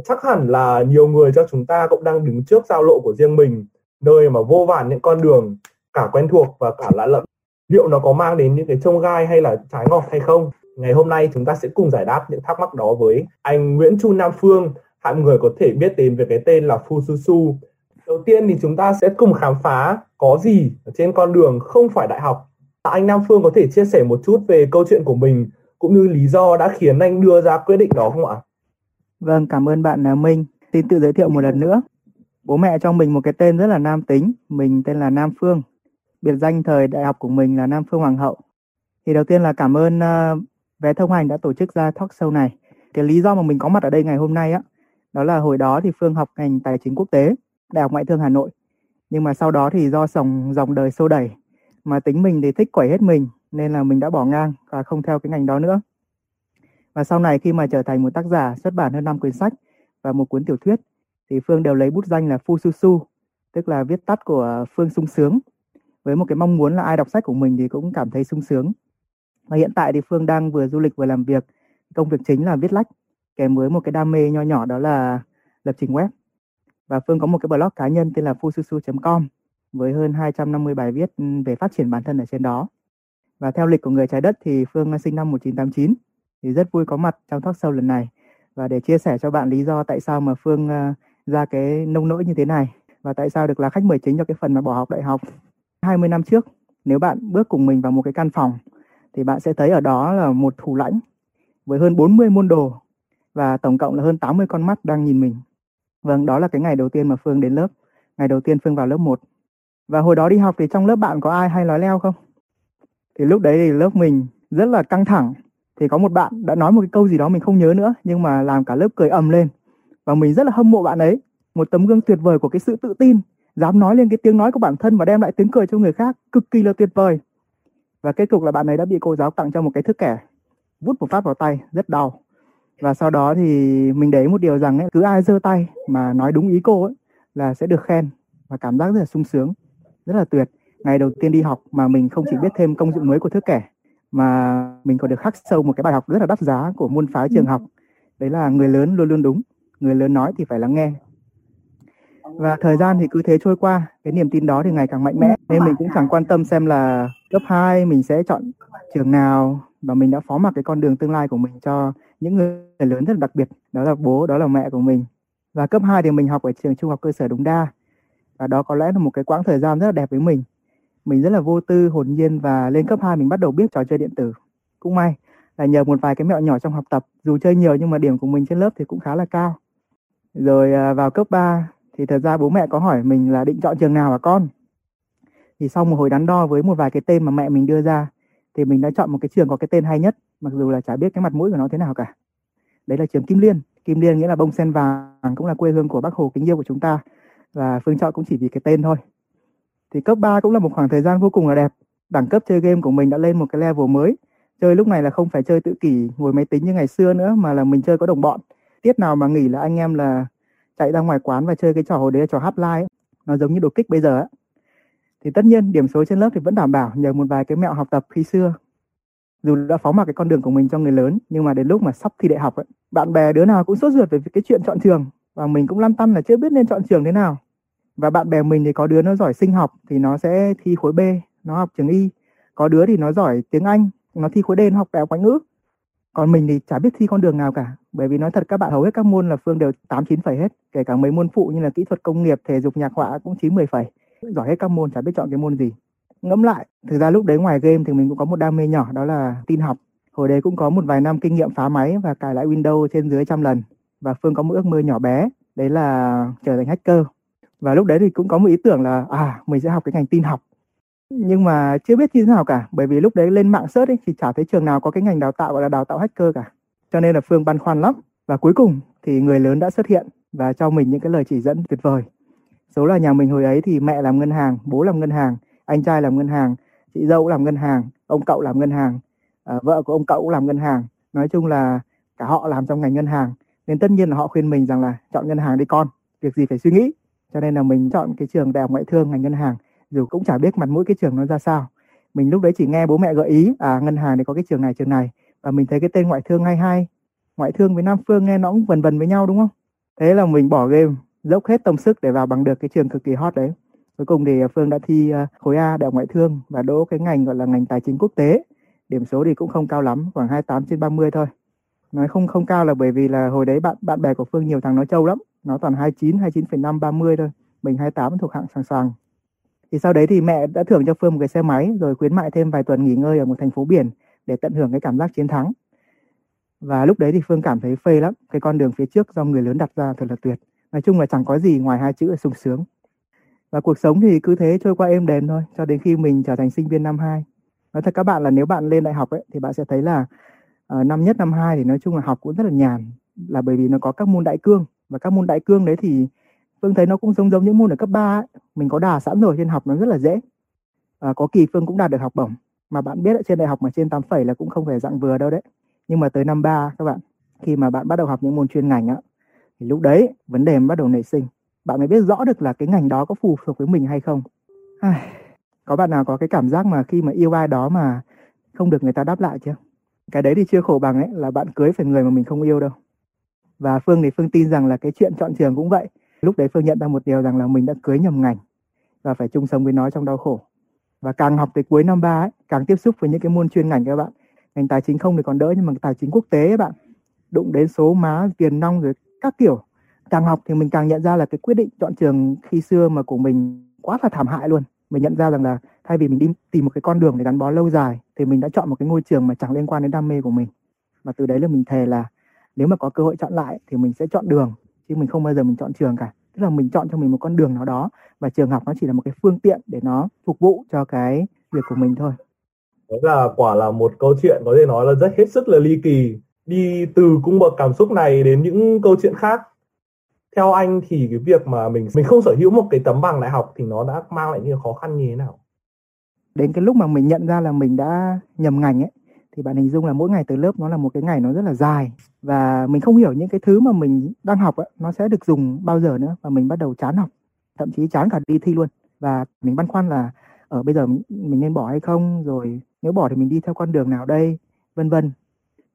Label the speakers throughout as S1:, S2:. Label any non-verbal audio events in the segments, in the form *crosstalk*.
S1: chắc hẳn là nhiều người cho chúng ta cũng đang đứng trước giao lộ của riêng mình, nơi mà vô vàn những con đường, cả quen thuộc và cả lạ lẫm. Liệu nó có mang đến những cái trông gai hay là trái ngọt hay không? Ngày hôm nay chúng ta sẽ cùng giải đáp những thắc mắc đó với anh Nguyễn Chu Nam Phương, hạng người có thể biết đến về cái tên là Fususu. Su Su đầu tiên thì chúng ta sẽ cùng khám phá có gì ở trên con đường không phải đại học. À, anh Nam Phương có thể chia sẻ một chút về câu chuyện của mình cũng như lý do đã khiến anh đưa ra quyết định đó không ạ?
S2: Vâng, cảm ơn bạn là Minh. Xin tự giới thiệu một lần nữa. Bố mẹ cho mình một cái tên rất là nam tính, mình tên là Nam Phương. Biệt danh thời đại học của mình là Nam Phương Hoàng hậu. Thì đầu tiên là cảm ơn uh, vé thông hành đã tổ chức ra talk show này. Cái lý do mà mình có mặt ở đây ngày hôm nay á, đó là hồi đó thì Phương học ngành tài chính quốc tế, Đại học Ngoại thương Hà Nội. Nhưng mà sau đó thì do dòng dòng đời xô đẩy mà tính mình thì thích quẩy hết mình nên là mình đã bỏ ngang và không theo cái ngành đó nữa. Và sau này khi mà trở thành một tác giả xuất bản hơn 5 quyển sách và một cuốn tiểu thuyết thì Phương đều lấy bút danh là Phu Su Su, tức là viết tắt của Phương sung sướng. Với một cái mong muốn là ai đọc sách của mình thì cũng cảm thấy sung sướng. Và hiện tại thì Phương đang vừa du lịch vừa làm việc. Công việc chính là viết lách, kèm với một cái đam mê nho nhỏ đó là lập trình web. Và Phương có một cái blog cá nhân tên là fususu.com với hơn 250 bài viết về phát triển bản thân ở trên đó. Và theo lịch của người trái đất thì Phương sinh năm 1989 thì rất vui có mặt trong talk show lần này và để chia sẻ cho bạn lý do tại sao mà Phương uh, ra cái nông nỗi như thế này và tại sao được là khách mời chính cho cái phần mà bỏ học đại học. 20 năm trước, nếu bạn bước cùng mình vào một cái căn phòng thì bạn sẽ thấy ở đó là một thủ lãnh với hơn 40 môn đồ và tổng cộng là hơn 80 con mắt đang nhìn mình. Vâng, đó là cái ngày đầu tiên mà Phương đến lớp. Ngày đầu tiên Phương vào lớp 1. Và hồi đó đi học thì trong lớp bạn có ai hay nói leo không? Thì lúc đấy thì lớp mình rất là căng thẳng. Thì có một bạn đã nói một cái câu gì đó mình không nhớ nữa nhưng mà làm cả lớp cười ầm lên. Và mình rất là hâm mộ bạn ấy. Một tấm gương tuyệt vời của cái sự tự tin, dám nói lên cái tiếng nói của bản thân và đem lại tiếng cười cho người khác, cực kỳ là tuyệt vời. Và kết cục là bạn ấy đã bị cô giáo tặng cho một cái thước kẻ, vút một phát vào tay, rất đau. Và sau đó thì mình để ý một điều rằng ấy, cứ ai giơ tay mà nói đúng ý cô ấy là sẽ được khen và cảm giác rất là sung sướng rất là tuyệt ngày đầu tiên đi học mà mình không chỉ biết thêm công dụng mới của thước kẻ mà mình còn được khắc sâu một cái bài học rất là đắt giá của môn phái trường học. Đấy là người lớn luôn luôn đúng người lớn nói thì phải lắng nghe. Và thời gian thì cứ thế trôi qua cái niềm tin đó thì ngày càng mạnh mẽ. Nên mình cũng chẳng quan tâm xem là cấp 2 mình sẽ chọn trường nào và mình đã phó mặc cái con đường tương lai của mình cho những người lớn rất là đặc biệt đó là bố đó là mẹ của mình. Và cấp 2 thì mình học ở trường trung học cơ sở Đống Đa. Và đó có lẽ là một cái quãng thời gian rất là đẹp với mình mình rất là vô tư, hồn nhiên và lên cấp 2 mình bắt đầu biết trò chơi điện tử. Cũng may là nhờ một vài cái mẹo nhỏ trong học tập, dù chơi nhiều nhưng mà điểm của mình trên lớp thì cũng khá là cao. Rồi à, vào cấp 3 thì thật ra bố mẹ có hỏi mình là định chọn trường nào hả con? Thì sau một hồi đắn đo với một vài cái tên mà mẹ mình đưa ra thì mình đã chọn một cái trường có cái tên hay nhất, mặc dù là chả biết cái mặt mũi của nó thế nào cả. Đấy là trường Kim Liên. Kim Liên nghĩa là bông sen vàng, cũng là quê hương của bác Hồ kính yêu của chúng ta và Phương chọn cũng chỉ vì cái tên thôi. Thì cấp 3 cũng là một khoảng thời gian vô cùng là đẹp. Đẳng cấp chơi game của mình đã lên một cái level mới. Chơi lúc này là không phải chơi tự kỷ ngồi máy tính như ngày xưa nữa mà là mình chơi có đồng bọn. Tiết nào mà nghỉ là anh em là chạy ra ngoài quán và chơi cái trò hồi đấy là trò hotline nó giống như đột kích bây giờ á. Thì tất nhiên điểm số trên lớp thì vẫn đảm bảo nhờ một vài cái mẹo học tập khi xưa. Dù đã phóng mặc cái con đường của mình cho người lớn nhưng mà đến lúc mà sắp thi đại học ấy, bạn bè đứa nào cũng sốt ruột về cái chuyện chọn trường và mình cũng lăn tăn là chưa biết nên chọn trường thế nào và bạn bè mình thì có đứa nó giỏi sinh học thì nó sẽ thi khối B, nó học trường Y. Có đứa thì nó giỏi tiếng Anh, nó thi khối D, nó học đại học ngoại ngữ. Còn mình thì chả biết thi con đường nào cả, bởi vì nói thật các bạn hầu hết các môn là phương đều tám, chín phẩy hết, kể cả mấy môn phụ như là kỹ thuật công nghiệp, thể dục, nhạc họa cũng chín, mười phẩy. Giỏi hết các môn, chả biết chọn cái môn gì. Ngẫm lại, thực ra lúc đấy ngoài game thì mình cũng có một đam mê nhỏ, đó là tin học. Hồi đấy cũng có một vài năm kinh nghiệm phá máy và cài lại Windows trên dưới trăm lần. Và Phương có một ước mơ nhỏ bé, đấy là trở thành hacker và lúc đấy thì cũng có một ý tưởng là à mình sẽ học cái ngành tin học. Nhưng mà chưa biết như thế nào cả bởi vì lúc đấy lên mạng search ấy, thì chả thấy trường nào có cái ngành đào tạo gọi là đào tạo hacker cả. Cho nên là phương băn khoăn lắm. Và cuối cùng thì người lớn đã xuất hiện và cho mình những cái lời chỉ dẫn tuyệt vời. Số là nhà mình hồi ấy thì mẹ làm ngân hàng bố làm ngân hàng anh trai làm ngân hàng chị dâu cũng làm ngân hàng ông cậu làm ngân hàng à, vợ của ông cậu cũng làm ngân hàng. Nói chung là cả họ làm trong ngành ngân hàng. Nên tất nhiên là họ khuyên mình rằng là chọn ngân hàng đi con việc gì phải suy nghĩ cho nên là mình chọn cái trường đại học ngoại thương, ngành ngân hàng, dù cũng chả biết mặt mũi cái trường nó ra sao. Mình lúc đấy chỉ nghe bố mẹ gợi ý à ngân hàng này có cái trường này trường này. Và mình thấy cái tên ngoại thương hay hay. Ngoại thương với nam phương nghe nó cũng vần vần với nhau, đúng không? Thế là mình bỏ game, dốc hết tâm sức để vào bằng được cái trường cực kỳ hot đấy. Cuối cùng thì à, phương đã thi à, khối a đại học ngoại thương và đỗ cái ngành gọi là ngành tài chính quốc tế. Điểm số thì cũng không cao lắm, khoảng 28 trên 30 thôi. Nói không không cao là bởi vì là hồi đấy bạn bạn bè của phương nhiều thằng nói trâu lắm nó toàn 29 29,5 30 thôi. Mình 28 thuộc hạng sàng sàng. Thì sau đấy thì mẹ đã thưởng cho phương một cái xe máy rồi khuyến mại thêm vài tuần nghỉ ngơi ở một thành phố biển để tận hưởng cái cảm giác chiến thắng. Và lúc đấy thì phương cảm thấy phê lắm. Cái con đường phía trước do người lớn đặt ra thật là tuyệt. Nói chung là chẳng có gì ngoài hai chữ là sung sướng. Và cuộc sống thì cứ thế trôi qua êm đềm thôi cho đến khi mình trở thành sinh viên năm 2 nói thật các bạn là nếu bạn lên đại học ấy thì bạn sẽ thấy là uh, năm nhất năm hai thì nói chung là học cũng rất là nhàn. Là bởi vì nó có các môn đại cương và các môn đại cương đấy thì Phương thấy nó cũng giống giống những môn ở cấp 3 ấy. mình có đà sẵn rồi trên học nó rất là dễ. À, có kỳ Phương cũng đạt được học bổng. Mà bạn biết ở trên đại học mà trên 8 phẩy là cũng không phải dạng vừa đâu đấy. Nhưng mà tới năm 3 các bạn khi mà bạn bắt đầu học những môn chuyên ngành á thì lúc đấy vấn đề bắt đầu nảy sinh. Bạn mới biết rõ được là cái ngành đó có phù hợp với mình hay không. Có bạn nào có cái cảm giác mà khi mà yêu ai đó mà không được người ta đáp lại chưa? Cái đấy thì chưa khổ bằng ấy là bạn cưới phải người mà mình không yêu đâu và phương thì phương tin rằng là cái chuyện chọn trường cũng vậy. Lúc đấy phương nhận ra một điều rằng là mình đã cưới nhầm ngành và phải chung sống với nó trong đau khổ. Và càng học tới cuối năm ba ấy, càng tiếp xúc với những cái môn chuyên ngành các bạn. Ngành tài chính không thì còn đỡ, nhưng mà tài chính quốc tế các bạn. Đụng đến số má, tiền nong rồi các kiểu. Càng học thì mình càng nhận ra là cái quyết định chọn trường khi xưa mà của mình quá là thảm hại luôn. Mình nhận ra rằng là thay vì mình đi tìm một cái con đường để gắn bó lâu dài, thì mình đã chọn một cái ngôi trường mà chẳng liên quan đến đam mê của mình. Và từ đấy là mình thề là nếu mà có cơ hội chọn lại thì mình sẽ chọn đường chứ mình không bao giờ mình chọn trường cả. Tức là mình chọn cho mình một con đường nào đó và trường học nó chỉ là một cái phương tiện để nó phục vụ cho cái việc của mình thôi.
S1: Đó là quả là một câu chuyện có thể nói là rất hết sức là ly kỳ. Đi từ cung bậc cảm xúc này đến những câu chuyện khác. Theo anh thì cái việc mà mình mình không sở hữu một cái tấm bằng đại học thì nó đã mang lại những khó khăn như thế nào?
S2: Đến cái lúc mà mình nhận ra là mình đã nhầm ngành ấy thì bạn hình dung là mỗi ngày tới lớp nó là một cái ngày nó rất là dài. Và mình không hiểu những cái thứ mà mình đang học ấy, nó sẽ được dùng bao giờ nữa và mình bắt đầu chán học. Thậm chí chán cả đi thi luôn. Và mình băn khoăn là ở bây giờ mình nên bỏ hay không? Rồi nếu bỏ thì mình đi theo con đường nào đây? Vân vân.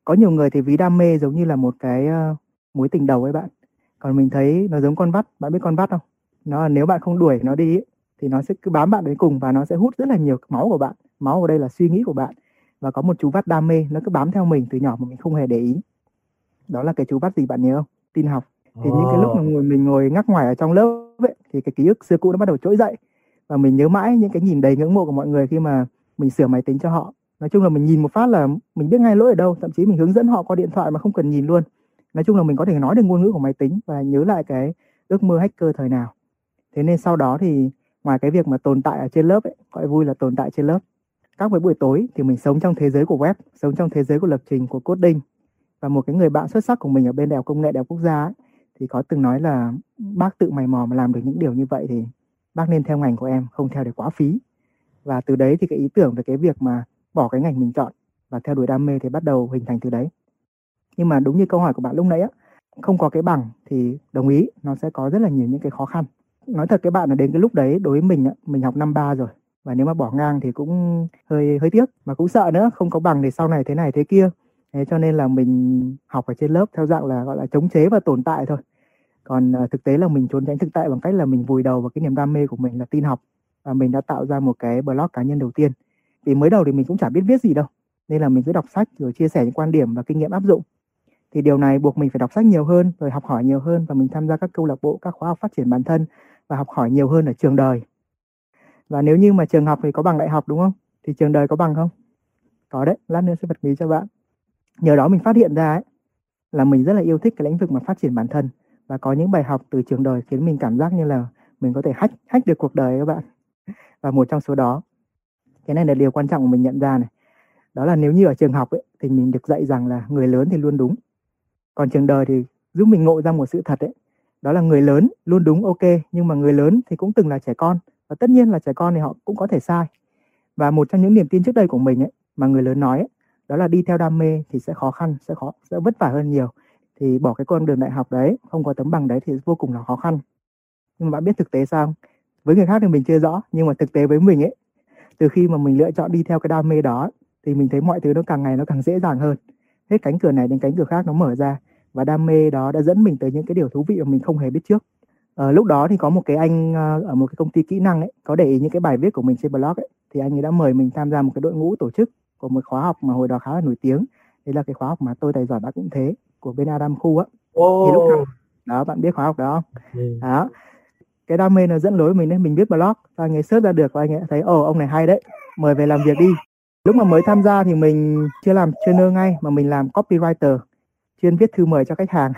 S2: Có nhiều người thì ví đam mê giống như là một cái uh, mối tình đầu ấy bạn. Còn mình thấy nó giống con vắt. Bạn biết con vắt không? Nó là nếu bạn không đuổi nó đi thì nó sẽ cứ bám bạn đến cùng và nó sẽ hút rất là nhiều máu của bạn. Máu ở đây là suy nghĩ của bạn và có một chú vắt đam mê nó cứ bám theo mình từ nhỏ mà mình không hề để ý. Đó là cái chú vắt gì bạn nhớ không? Tin học. Thì những cái lúc mà ngồi mình ngồi ngắc ngoài ở trong lớp ấy, thì cái ký ức xưa cũ nó bắt đầu trỗi dậy. Và mình nhớ mãi những cái nhìn đầy ngưỡng mộ của mọi người khi mà mình sửa máy tính cho họ. Nói chung là mình nhìn một phát là mình biết ngay lỗi ở đâu thậm chí mình hướng dẫn họ qua điện thoại mà không cần nhìn luôn. Nói chung là mình có thể nói được ngôn ngữ của máy tính và nhớ lại cái ước mơ hacker thời nào. Thế nên sau đó thì ngoài cái việc mà tồn tại ở trên lớp ấy gọi vui là tồn tại trên lớp các buổi buổi tối thì mình sống trong thế giới của web sống trong thế giới của lập trình của coding. Và một cái người bạn xuất sắc của mình ở bên đại học công nghệ đại học quốc gia ấy, thì có từng nói là bác tự mày mò mà làm được những điều như vậy thì bác nên theo ngành của em không theo để quá phí. Và từ đấy thì cái ý tưởng về cái việc mà bỏ cái ngành mình chọn và theo đuổi đam mê thì bắt đầu hình thành từ đấy. Nhưng mà đúng như câu hỏi của bạn lúc nãy á không có cái bằng thì đồng ý nó sẽ có rất là nhiều những cái khó khăn. Nói thật cái bạn là đến cái lúc đấy đối với mình á mình học năm ba rồi và nếu mà bỏ ngang thì cũng hơi hơi tiếc mà cũng sợ nữa không có bằng thì sau này thế này thế kia. Thế cho nên là mình học ở trên lớp theo dạng là gọi là chống chế và tồn tại thôi. Còn uh, thực tế là mình trốn tránh thực tại bằng cách là mình vùi đầu vào cái niềm đam mê của mình là tin học. Và mình đã tạo ra một cái blog cá nhân đầu tiên. Vì mới đầu thì mình cũng chả biết viết gì đâu. Nên là mình cứ đọc sách rồi chia sẻ những quan điểm và kinh nghiệm áp dụng. Thì điều này buộc mình phải đọc sách nhiều hơn rồi học hỏi nhiều hơn và mình tham gia các câu lạc bộ các khóa học phát triển bản thân và học hỏi nhiều hơn ở trường đời và nếu như mà trường học thì có bằng đại học đúng không? Thì trường đời có bằng không? Có đấy lát nữa sẽ bật mí cho bạn. Nhờ đó mình phát hiện ra ấy là mình rất là yêu thích cái lĩnh vực mà phát triển bản thân. Và có những bài học từ trường đời khiến mình cảm giác như là mình có thể hack hack được cuộc đời các bạn. Và một trong số đó cái này là điều quan trọng mà mình nhận ra này. Đó là nếu như ở trường học ấy, thì mình được dạy rằng là người lớn thì luôn đúng. Còn trường đời thì giúp mình ngộ ra một sự thật ấy. Đó là người lớn luôn đúng ok nhưng mà người lớn thì cũng từng là trẻ con và tất nhiên là trẻ con thì họ cũng có thể sai. Và một trong những niềm tin trước đây của mình ấy mà người lớn nói ấy, đó là đi theo đam mê thì sẽ khó khăn sẽ khó sẽ vất vả hơn nhiều. Thì bỏ cái con đường đại học đấy không có tấm bằng đấy thì vô cùng là khó khăn. Nhưng mà bạn biết thực tế sao với người khác thì mình chưa rõ nhưng mà thực tế với mình ấy từ khi mà mình lựa chọn đi theo cái đam mê đó thì mình thấy mọi thứ nó càng ngày nó càng dễ dàng hơn. Hết cánh cửa này đến cánh cửa khác nó mở ra và đam mê đó đã dẫn mình tới những cái điều thú vị mà mình không hề biết trước ờ, lúc đó thì có một cái anh ờ, ở một cái công ty kỹ năng ấy có để ý những cái bài viết của mình trên blog ấy thì anh ấy đã mời mình tham gia một cái đội ngũ tổ chức của một khóa học mà hồi đó khá là nổi tiếng. Đấy là cái khóa học mà tôi tài giỏi bạn cũng thế của bên Adam Khu á.
S1: Oh.
S2: thì lúc đó, đó bạn biết khóa học đó không? Ừ. đó. Cái đam mê nó dẫn lối mình đấy mình biết blog và anh ấy search ra được và anh ấy thấy ồ ông này hay đấy mời về làm việc đi. Lúc mà mới tham gia thì mình chưa làm trainer ngay mà mình làm copywriter chuyên viết thư mời cho khách hàng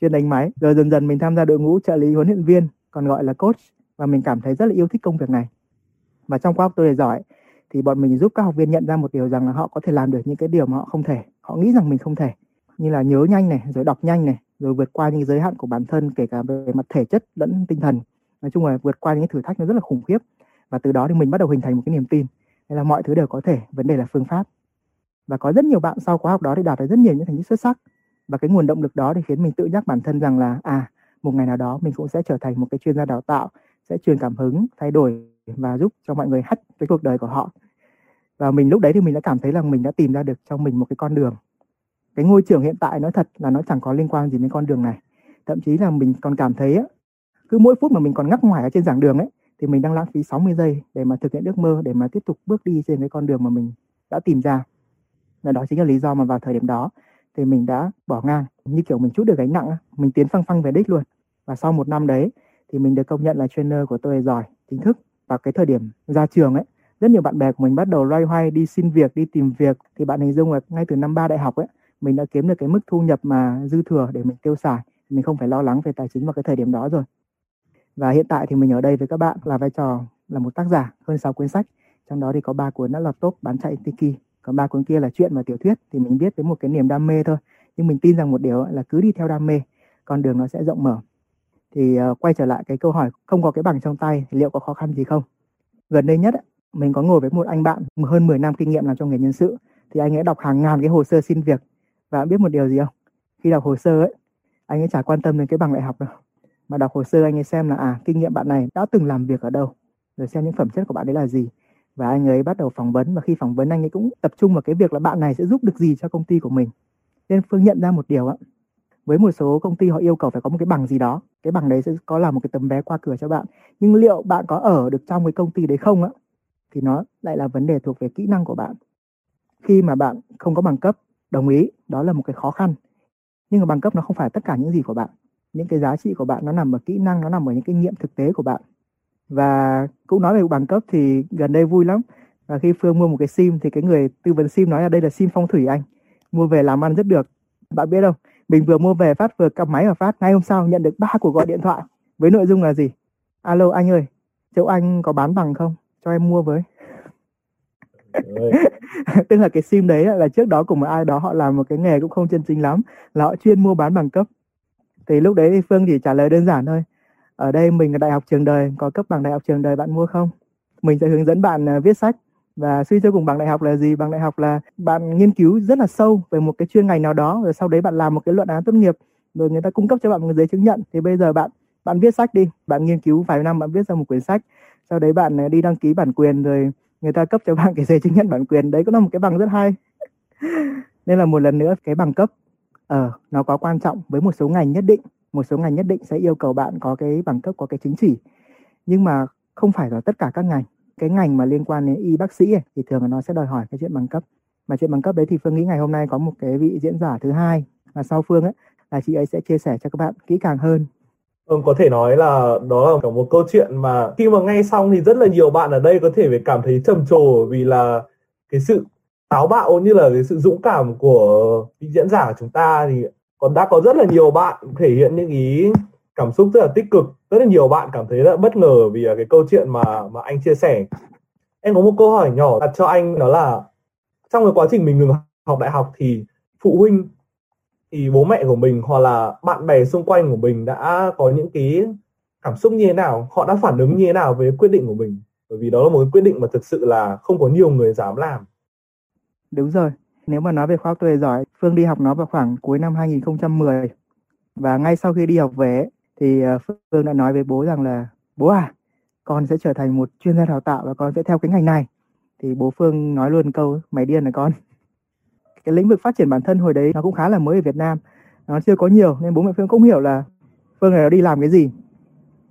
S2: chuyên đánh máy. Rồi dần dần mình tham gia đội ngũ trợ lý huấn luyện viên, còn gọi là coach, và mình cảm thấy rất là yêu thích công việc này. Và trong khóa học tôi để giỏi, thì bọn mình giúp các học viên nhận ra một điều rằng là họ có thể làm được những cái điều mà họ không thể. Họ nghĩ rằng mình không thể. Như là nhớ nhanh này, rồi đọc nhanh này, rồi vượt qua những giới hạn của bản thân, kể cả về mặt thể chất lẫn tinh thần. Nói chung là vượt qua những thử thách nó rất là khủng khiếp. Và từ đó thì mình bắt đầu hình thành một cái niềm tin. Nên là mọi thứ đều có thể, vấn đề là phương pháp. Và có rất nhiều bạn sau khóa học đó thì đạt được rất nhiều những thành tích xuất sắc và cái nguồn động lực đó thì khiến mình tự nhắc bản thân rằng là à một ngày nào đó mình cũng sẽ trở thành một cái chuyên gia đào tạo, sẽ truyền cảm hứng, thay đổi và giúp cho mọi người hách cái cuộc đời của họ. Và mình lúc đấy thì mình đã cảm thấy là mình đã tìm ra được cho mình một cái con đường. Cái ngôi trường hiện tại nói thật là nó chẳng có liên quan gì đến con đường này. Thậm chí là mình còn cảm thấy cứ mỗi phút mà mình còn ngắc ngoài ở trên giảng đường ấy, thì mình đang lãng phí 60 giây để mà thực hiện ước mơ, để mà tiếp tục bước đi trên cái con đường mà mình đã tìm ra. Và đó chính là lý do mà vào thời điểm đó thì mình đã bỏ ngang. Như kiểu mình chút được gánh nặng mình tiến phăng phăng về đích luôn. Và sau một năm đấy thì mình được công nhận là trainer của tôi giỏi, chính thức. Và cái thời điểm ra trường ấy, rất nhiều bạn bè của mình bắt đầu loay hoay, đi xin việc, đi tìm việc. Thì bạn hình dung là ngay từ năm ba đại học ấy, mình đã kiếm được cái mức thu nhập mà dư thừa để mình tiêu xài. Mình không phải lo lắng về tài chính vào cái thời điểm đó rồi. Và hiện tại thì mình ở đây với các bạn là vai trò là một tác giả hơn 6 cuốn sách. Trong đó thì có ba cuốn đã lọt top bán chạy Tiki còn ba cuốn kia là chuyện và tiểu thuyết thì mình viết với một cái niềm đam mê thôi. Nhưng mình tin rằng một điều là cứ đi theo đam mê con đường nó sẽ rộng mở. Thì uh, quay trở lại cái câu hỏi không có cái bằng trong tay thì liệu có khó khăn gì không? Gần đây nhất mình có ngồi với một anh bạn hơn 10 năm kinh nghiệm làm trong nghề nhân sự thì anh ấy đọc hàng ngàn cái hồ sơ xin việc. Và biết một điều gì không? Khi đọc hồ sơ ấy anh ấy chả quan tâm đến cái bằng đại học đâu. Mà đọc hồ sơ anh ấy xem là à kinh nghiệm bạn này đã từng làm việc ở đâu rồi xem những phẩm chất của bạn ấy là gì và anh ấy bắt đầu phỏng vấn và khi phỏng vấn anh ấy cũng tập trung vào cái việc là bạn này sẽ giúp được gì cho công ty của mình. Nên phương nhận ra một điều ạ. Với một số công ty họ yêu cầu phải có một cái bằng gì đó, cái bằng đấy sẽ có là một cái tấm vé qua cửa cho bạn. Nhưng liệu bạn có ở được trong cái công ty đấy không ạ? Thì nó lại là vấn đề thuộc về kỹ năng của bạn. Khi mà bạn không có bằng cấp, đồng ý, đó là một cái khó khăn. Nhưng mà bằng cấp nó không phải tất cả những gì của bạn. Những cái giá trị của bạn nó nằm ở kỹ năng, nó nằm ở những kinh nghiệm thực tế của bạn và cũng nói về bằng cấp thì gần đây vui lắm. Và khi phương mua một cái sim thì cái người tư vấn sim nói là đây là sim phong thủy anh. Mua về làm ăn rất được. Bạn biết không? Mình vừa mua về phát vừa cầm máy và phát. Ngay hôm sau nhận được ba cuộc gọi điện thoại với nội dung là gì? Alo anh ơi chỗ anh có bán bằng không? Cho em mua với. *laughs* Tức là cái sim đấy là trước đó của một ai đó họ làm một cái nghề cũng không chân chính lắm là họ chuyên mua bán bằng cấp. Thì lúc đấy phương chỉ trả lời đơn giản thôi ở đây mình là đại học trường đời, có cấp bằng đại học trường đời, bạn mua không? Mình sẽ hướng dẫn bạn à, viết sách. Và suy cho cùng bằng đại học là gì? Bằng đại học là bạn nghiên cứu rất là sâu về một cái chuyên ngành nào đó, rồi sau đấy bạn làm một cái luận án tốt nghiệp, rồi người ta cung cấp cho bạn một giấy chứng nhận. Thì bây giờ bạn bạn viết sách đi, bạn nghiên cứu vài năm, bạn viết ra một quyển sách. Sau đấy bạn à, đi đăng ký bản quyền, rồi người ta cấp cho bạn cái giấy chứng nhận bản quyền. Đấy cũng là một cái bằng rất hay. *laughs* Nên là một lần nữa, cái bằng cấp uh, nó có quan trọng với một số ngành nhất định. Một số ngành nhất định sẽ yêu cầu bạn có cái bằng cấp có cái chứng chỉ. Nhưng mà không phải là tất cả các ngành. Cái ngành mà liên quan đến y bác sĩ ấy, thì thường là nó sẽ đòi hỏi cái chuyện bằng cấp. Mà chuyện bằng cấp đấy thì phương nghĩ ngày hôm nay có một cái vị diễn giả thứ hai là sau phương ấy là chị ấy sẽ chia sẻ cho các bạn kỹ càng hơn.
S1: Vâng, có thể nói là đó là một câu chuyện mà khi mà nghe xong thì rất là nhiều bạn ở đây có thể phải cảm thấy trầm trồ vì là cái sự táo bạo như là cái sự dũng cảm của vị diễn giả của chúng ta thì còn đã có rất là nhiều bạn thể hiện những ý cảm xúc rất là tích cực, rất là nhiều bạn cảm thấy rất là bất ngờ vì cái câu chuyện mà mà anh chia sẻ. Em có một câu hỏi nhỏ đặt cho anh, đó là trong cái quá trình mình ngừng học đại học thì phụ huynh, thì bố mẹ của mình hoặc là bạn bè xung quanh của mình đã có những cái cảm xúc như thế nào? Họ đã phản ứng như thế nào với quyết định của mình? Bởi vì đó là một quyết định mà thực sự là không có nhiều người dám làm
S2: đúng rồi. Nếu mà nói về khoa học tuệ giỏi, Phương đi học nó vào khoảng cuối năm 2010 và ngay sau khi đi học về thì ờ, Phương đã nói với bố rằng là, bố à con sẽ trở thành một chuyên gia đào tạo và con sẽ theo cái ngành này. Thì bố Phương nói luôn câu, mày điên là con. *laughs* Cái lĩnh vực phát triển bản thân hồi đấy nó cũng khá là mới ở Việt Nam. Nó chưa có nhiều, nên bố mẹ Phương cũng hiểu là Phương này nó đi làm cái gì.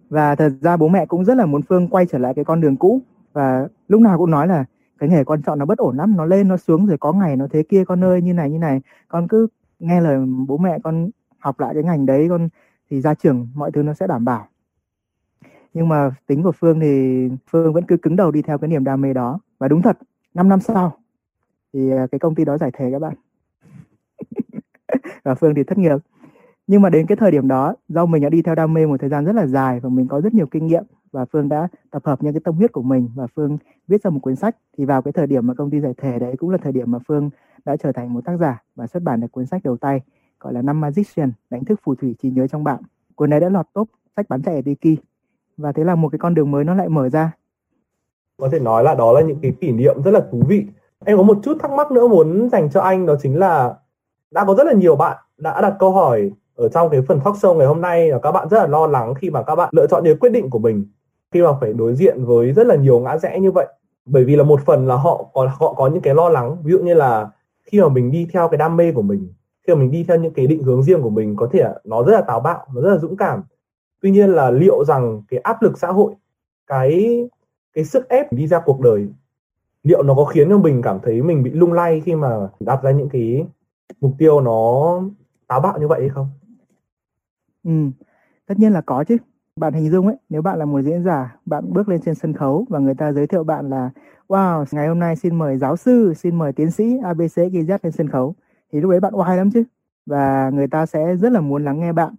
S2: Và thật ra bố mẹ cũng rất là muốn Phương quay trở lại cái con đường cũ. Và lúc nào cũng nói là cái nghề con chọn nó bất ổn lắm, nó lên, nó xuống rồi có ngày nó thế kia, con ơi, như này như này. Con cứ nghe lời bố mẹ con học lại cái ngành đấy, con thì ra trường mọi thứ nó sẽ đảm bảo. Nhưng mà tính của Phương thì Phương vẫn cứ cứng đầu đi theo cái niềm đam mê đó. Và đúng thật 5 năm sau thì à, cái công ty đó giải thể các bạn. *laughs* Và Phương thì thất nghiệp. Nhưng mà đến cái thời điểm đó, do mình đã đi theo đam mê một thời gian rất là dài và mình có rất nhiều kinh nghiệm và Phương đã tập hợp những cái tâm huyết của mình và Phương viết ra một cuốn sách. Thì vào cái thời điểm mà công ty giải thể đấy cũng là thời điểm mà Phương đã trở thành một tác giả và xuất bản được cuốn sách đầu tay, gọi là năm Magician, đánh thức phù thủy trí nhớ trong bạn. Cuốn này đã lọt top sách bán chạy ở Tiki và thế là một cái con đường mới nó lại mở ra.
S1: Có thể nói là đó là những cái kỷ niệm rất là thú vị. Em có một chút thắc mắc nữa muốn dành cho anh, đó chính là đã có rất là nhiều bạn đã đặt câu hỏi ở trong cái phần talk show ngày hôm nay là các bạn rất là lo lắng khi mà các bạn lựa chọn những quyết định của mình khi mà phải đối diện với rất là nhiều ngã rẽ như vậy bởi vì là một phần là họ có họ có những cái lo lắng ví dụ như là khi mà mình đi theo cái đam mê của mình khi mà mình đi theo những cái định hướng riêng của mình có thể nó rất là táo bạo nó rất là dũng cảm tuy nhiên là liệu rằng cái áp lực xã hội cái cái sức ép đi ra cuộc đời liệu nó có khiến cho mình cảm thấy mình bị lung lay khi mà đặt ra những cái mục tiêu nó táo bạo như vậy hay không?
S2: Ừ, tất nhiên là có chứ. Bạn hình dung ấy, nếu bạn là một diễn giả, bạn bước lên trên sân khấu và người ta giới thiệu bạn là Wow, ngày hôm nay xin mời giáo sư, xin mời tiến sĩ ABC GZ lên sân khấu. Thì lúc đấy bạn oai lắm chứ. Và người ta sẽ rất là muốn lắng nghe bạn.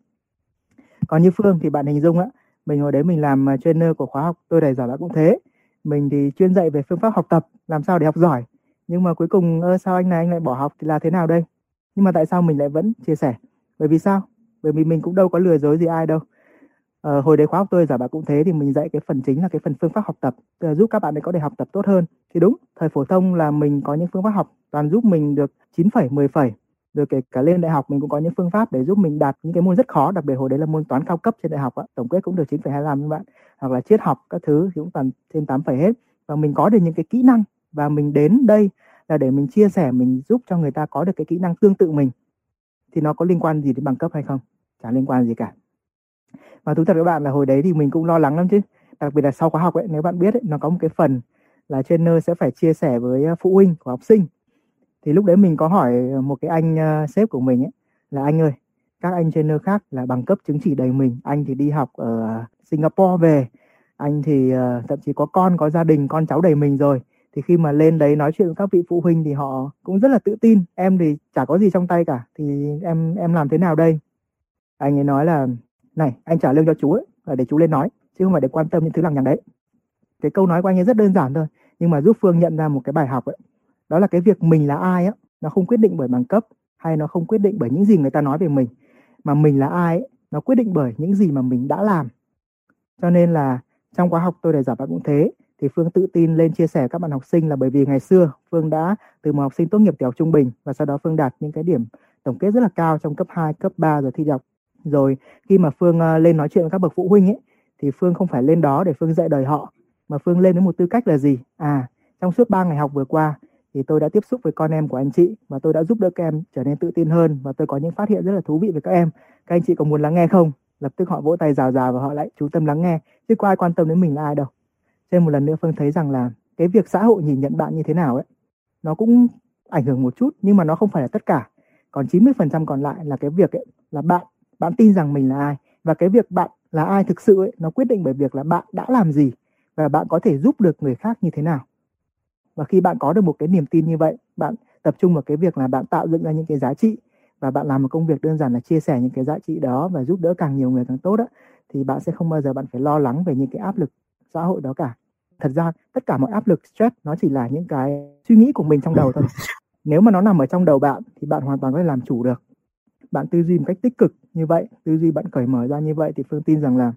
S2: Còn như Phương thì bạn hình dung á, mình hồi đấy mình làm ờ, trainer của khóa học tôi đầy giỏi bạn cũng thế mình thì chuyên dạy về phương pháp học tập làm sao để học giỏi nhưng mà cuối cùng ơ sao anh này anh lại bỏ học thì là thế nào đây nhưng mà tại sao mình lại vẫn chia sẻ bởi vì sao bởi vì mình cũng đâu có lừa dối gì ai đâu ờ, hồi đấy khóa học tôi giả bà cũng thế thì mình dạy cái phần chính là cái phần phương pháp học tập. Ờ, giúp các bạn ấy có thể học tập tốt hơn. Thì đúng thời phổ thông là mình có những phương pháp học toàn giúp mình được 9 phẩy 10 phẩy. Rồi kể cả lên đại học mình cũng có những phương pháp để giúp mình đạt những cái môn rất khó đặc biệt hồi đấy là môn toán cao cấp trên đại học á, tổng kết cũng được 9,25 các bạn. Hoặc là triết học các thứ thì cũng toàn trên 8 phẩy hết. Và mình có được những cái kỹ năng và mình đến đây là để mình chia sẻ mình giúp cho người ta có được cái kỹ năng tương tự mình. Thì nó có liên quan gì đến bằng cấp hay không? Chả liên quan gì cả và thú thật các bạn là hồi đấy thì mình cũng lo lắng lắm chứ. Đặc biệt là sau khóa học ấy nếu bạn biết ấy, nó có một cái phần là trainer sẽ phải chia sẻ với à, phụ huynh của học sinh. Thì lúc đấy mình có hỏi một cái anh uh, sếp của mình ấy là anh ơi các anh trainer khác là bằng cấp chứng chỉ đầy mình anh thì đi học ở Singapore về anh thì uh, thậm chí có con có gia đình con cháu đầy mình rồi. Thì khi mà lên đấy nói chuyện với các vị phụ huynh thì họ cũng rất là tự tin. Em thì chả có gì trong tay cả thì em em làm thế nào đây? Anh ấy nói là này anh trả lương cho chú ấy là để chú lên nói chứ không phải để quan tâm những thứ lằng nhằng đấy. Cái câu nói của anh ấy rất đơn giản thôi nhưng mà giúp phương nhận ra một cái bài học ấy. Đó là cái việc mình là ai á nó không quyết định bởi bằng cấp hay nó không quyết định bởi những gì người ta nói về mình. Mà mình là ai ấy, nó quyết định bởi những gì mà mình đã làm. Cho nên là trong khóa học tôi để giả bạn cũng thế thì Phương tự tin lên chia sẻ các bạn học sinh là bởi vì ngày xưa Phương đã từ một học sinh tốt nghiệp tiểu học trung bình và sau đó Phương đạt những cái điểm tổng kết rất là cao trong cấp 2, cấp 3 rồi thi đại học. Rồi khi mà Phương ờ, lên nói chuyện với các bậc phụ huynh ấy thì Phương không phải lên đó để Phương dạy đời họ mà Phương lên với một tư cách là gì? À, trong suốt 3 ngày học vừa qua thì tôi đã tiếp xúc với con em của anh chị và tôi đã giúp đỡ các em trở nên tự tin hơn và tôi có những phát hiện rất là thú vị về các em. Các anh chị có muốn lắng nghe không? Lập tức họ vỗ tay rào rào và họ lại chú tâm lắng nghe chứ có ai quan tâm đến mình là ai đâu. Thêm một lần nữa Phương thấy rằng là cái việc xã hội nhìn nhận bạn như thế nào ấy nó cũng ảnh hưởng một chút nhưng mà nó không phải là tất cả. Còn 90% còn lại là cái việc ấy, là bạn bạn tin rằng mình là ai? Và cái việc bạn là ai thực sự ấy, nó quyết định bởi việc là bạn đã làm gì và bạn có thể giúp được người khác như thế nào. Và khi bạn có được một cái niềm tin như vậy bạn tập trung vào cái việc là bạn tạo dựng ra những cái giá trị và bạn làm một công việc đơn giản là chia sẻ những cái giá trị đó và giúp đỡ càng nhiều người càng tốt đó thì bạn sẽ không bao giờ bạn phải lo lắng về những cái áp lực xã hội đó cả. Thật ra tất cả mọi áp lực stress nó chỉ là những cái suy nghĩ của mình trong đầu thôi. *laughs* Nếu mà nó nằm ở trong đầu bạn thì bạn hoàn toàn có thể làm chủ được bạn tư duy một cách tích cực như vậy, tư duy bạn cởi mở ra như vậy thì phương tin rằng là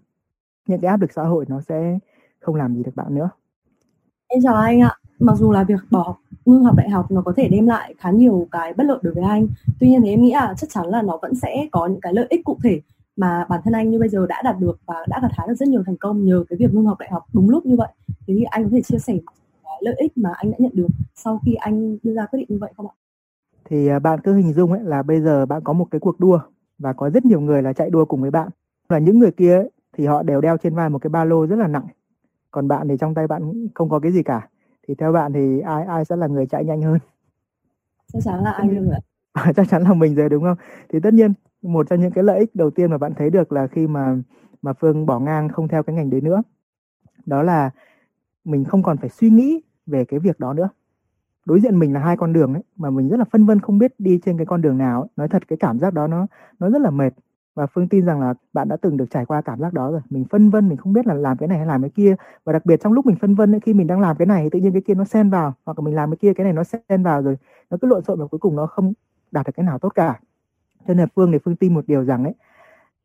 S2: những cái áp lực xã hội nó sẽ không làm gì được bạn nữa.
S3: Em chào anh ạ. Mặc dù là việc bỏ ngưng học đại học nó có thể đem lại khá nhiều cái bất lợi đối với anh. Tuy nhiên thì em nghĩ là chắc chắn là nó vẫn sẽ có những cái lợi ích cụ thể mà bản thân anh như bây giờ đã đạt được và đã gặt hái được rất nhiều thành công nhờ cái việc ngưng học đại học đúng lúc như vậy. Thế thì anh có thể chia sẻ cái lợi ích mà anh đã nhận được sau khi anh đưa ra quyết định như vậy không ạ?
S2: Thì à, bạn cứ hình dung ấy là bây giờ bạn có một cái cuộc đua và có rất nhiều người là chạy đua cùng với bạn. Và những người kia thì họ đều đeo trên vai một cái ba lô rất là nặng. Còn bạn thì trong tay bạn không có cái gì cả. Thì theo bạn thì ai ai sẽ là người chạy nhanh hơn?
S3: Chắc chắn là anh rồi *laughs*
S2: chắc chắn là mình rồi đúng không? Thì tất nhiên một trong những cái lợi ích đầu tiên mà bạn thấy được là khi mà mà phương bỏ ngang không theo cái ngành đấy nữa đó là mình không còn phải suy nghĩ về cái việc đó nữa đối diện mình là hai con đường ấy mà mình rất là phân vân không biết đi trên cái con đường nào ấy. nói thật cái cảm giác đó nó nó rất là mệt. Và phương tin rằng là bạn đã từng được trải qua cảm giác đó rồi. Mình phân vân mình không biết là làm cái này hay làm cái kia. Và đặc biệt trong lúc mình phân vân ấy, khi mình đang làm cái này tự nhiên cái kia nó xen vào hoặc là mình làm cái kia cái này nó xen vào rồi nó cứ lộn xộn và cuối cùng nó không đạt được cái nào tốt cả. Cho nên là phương thì phương tin một điều rằng ấy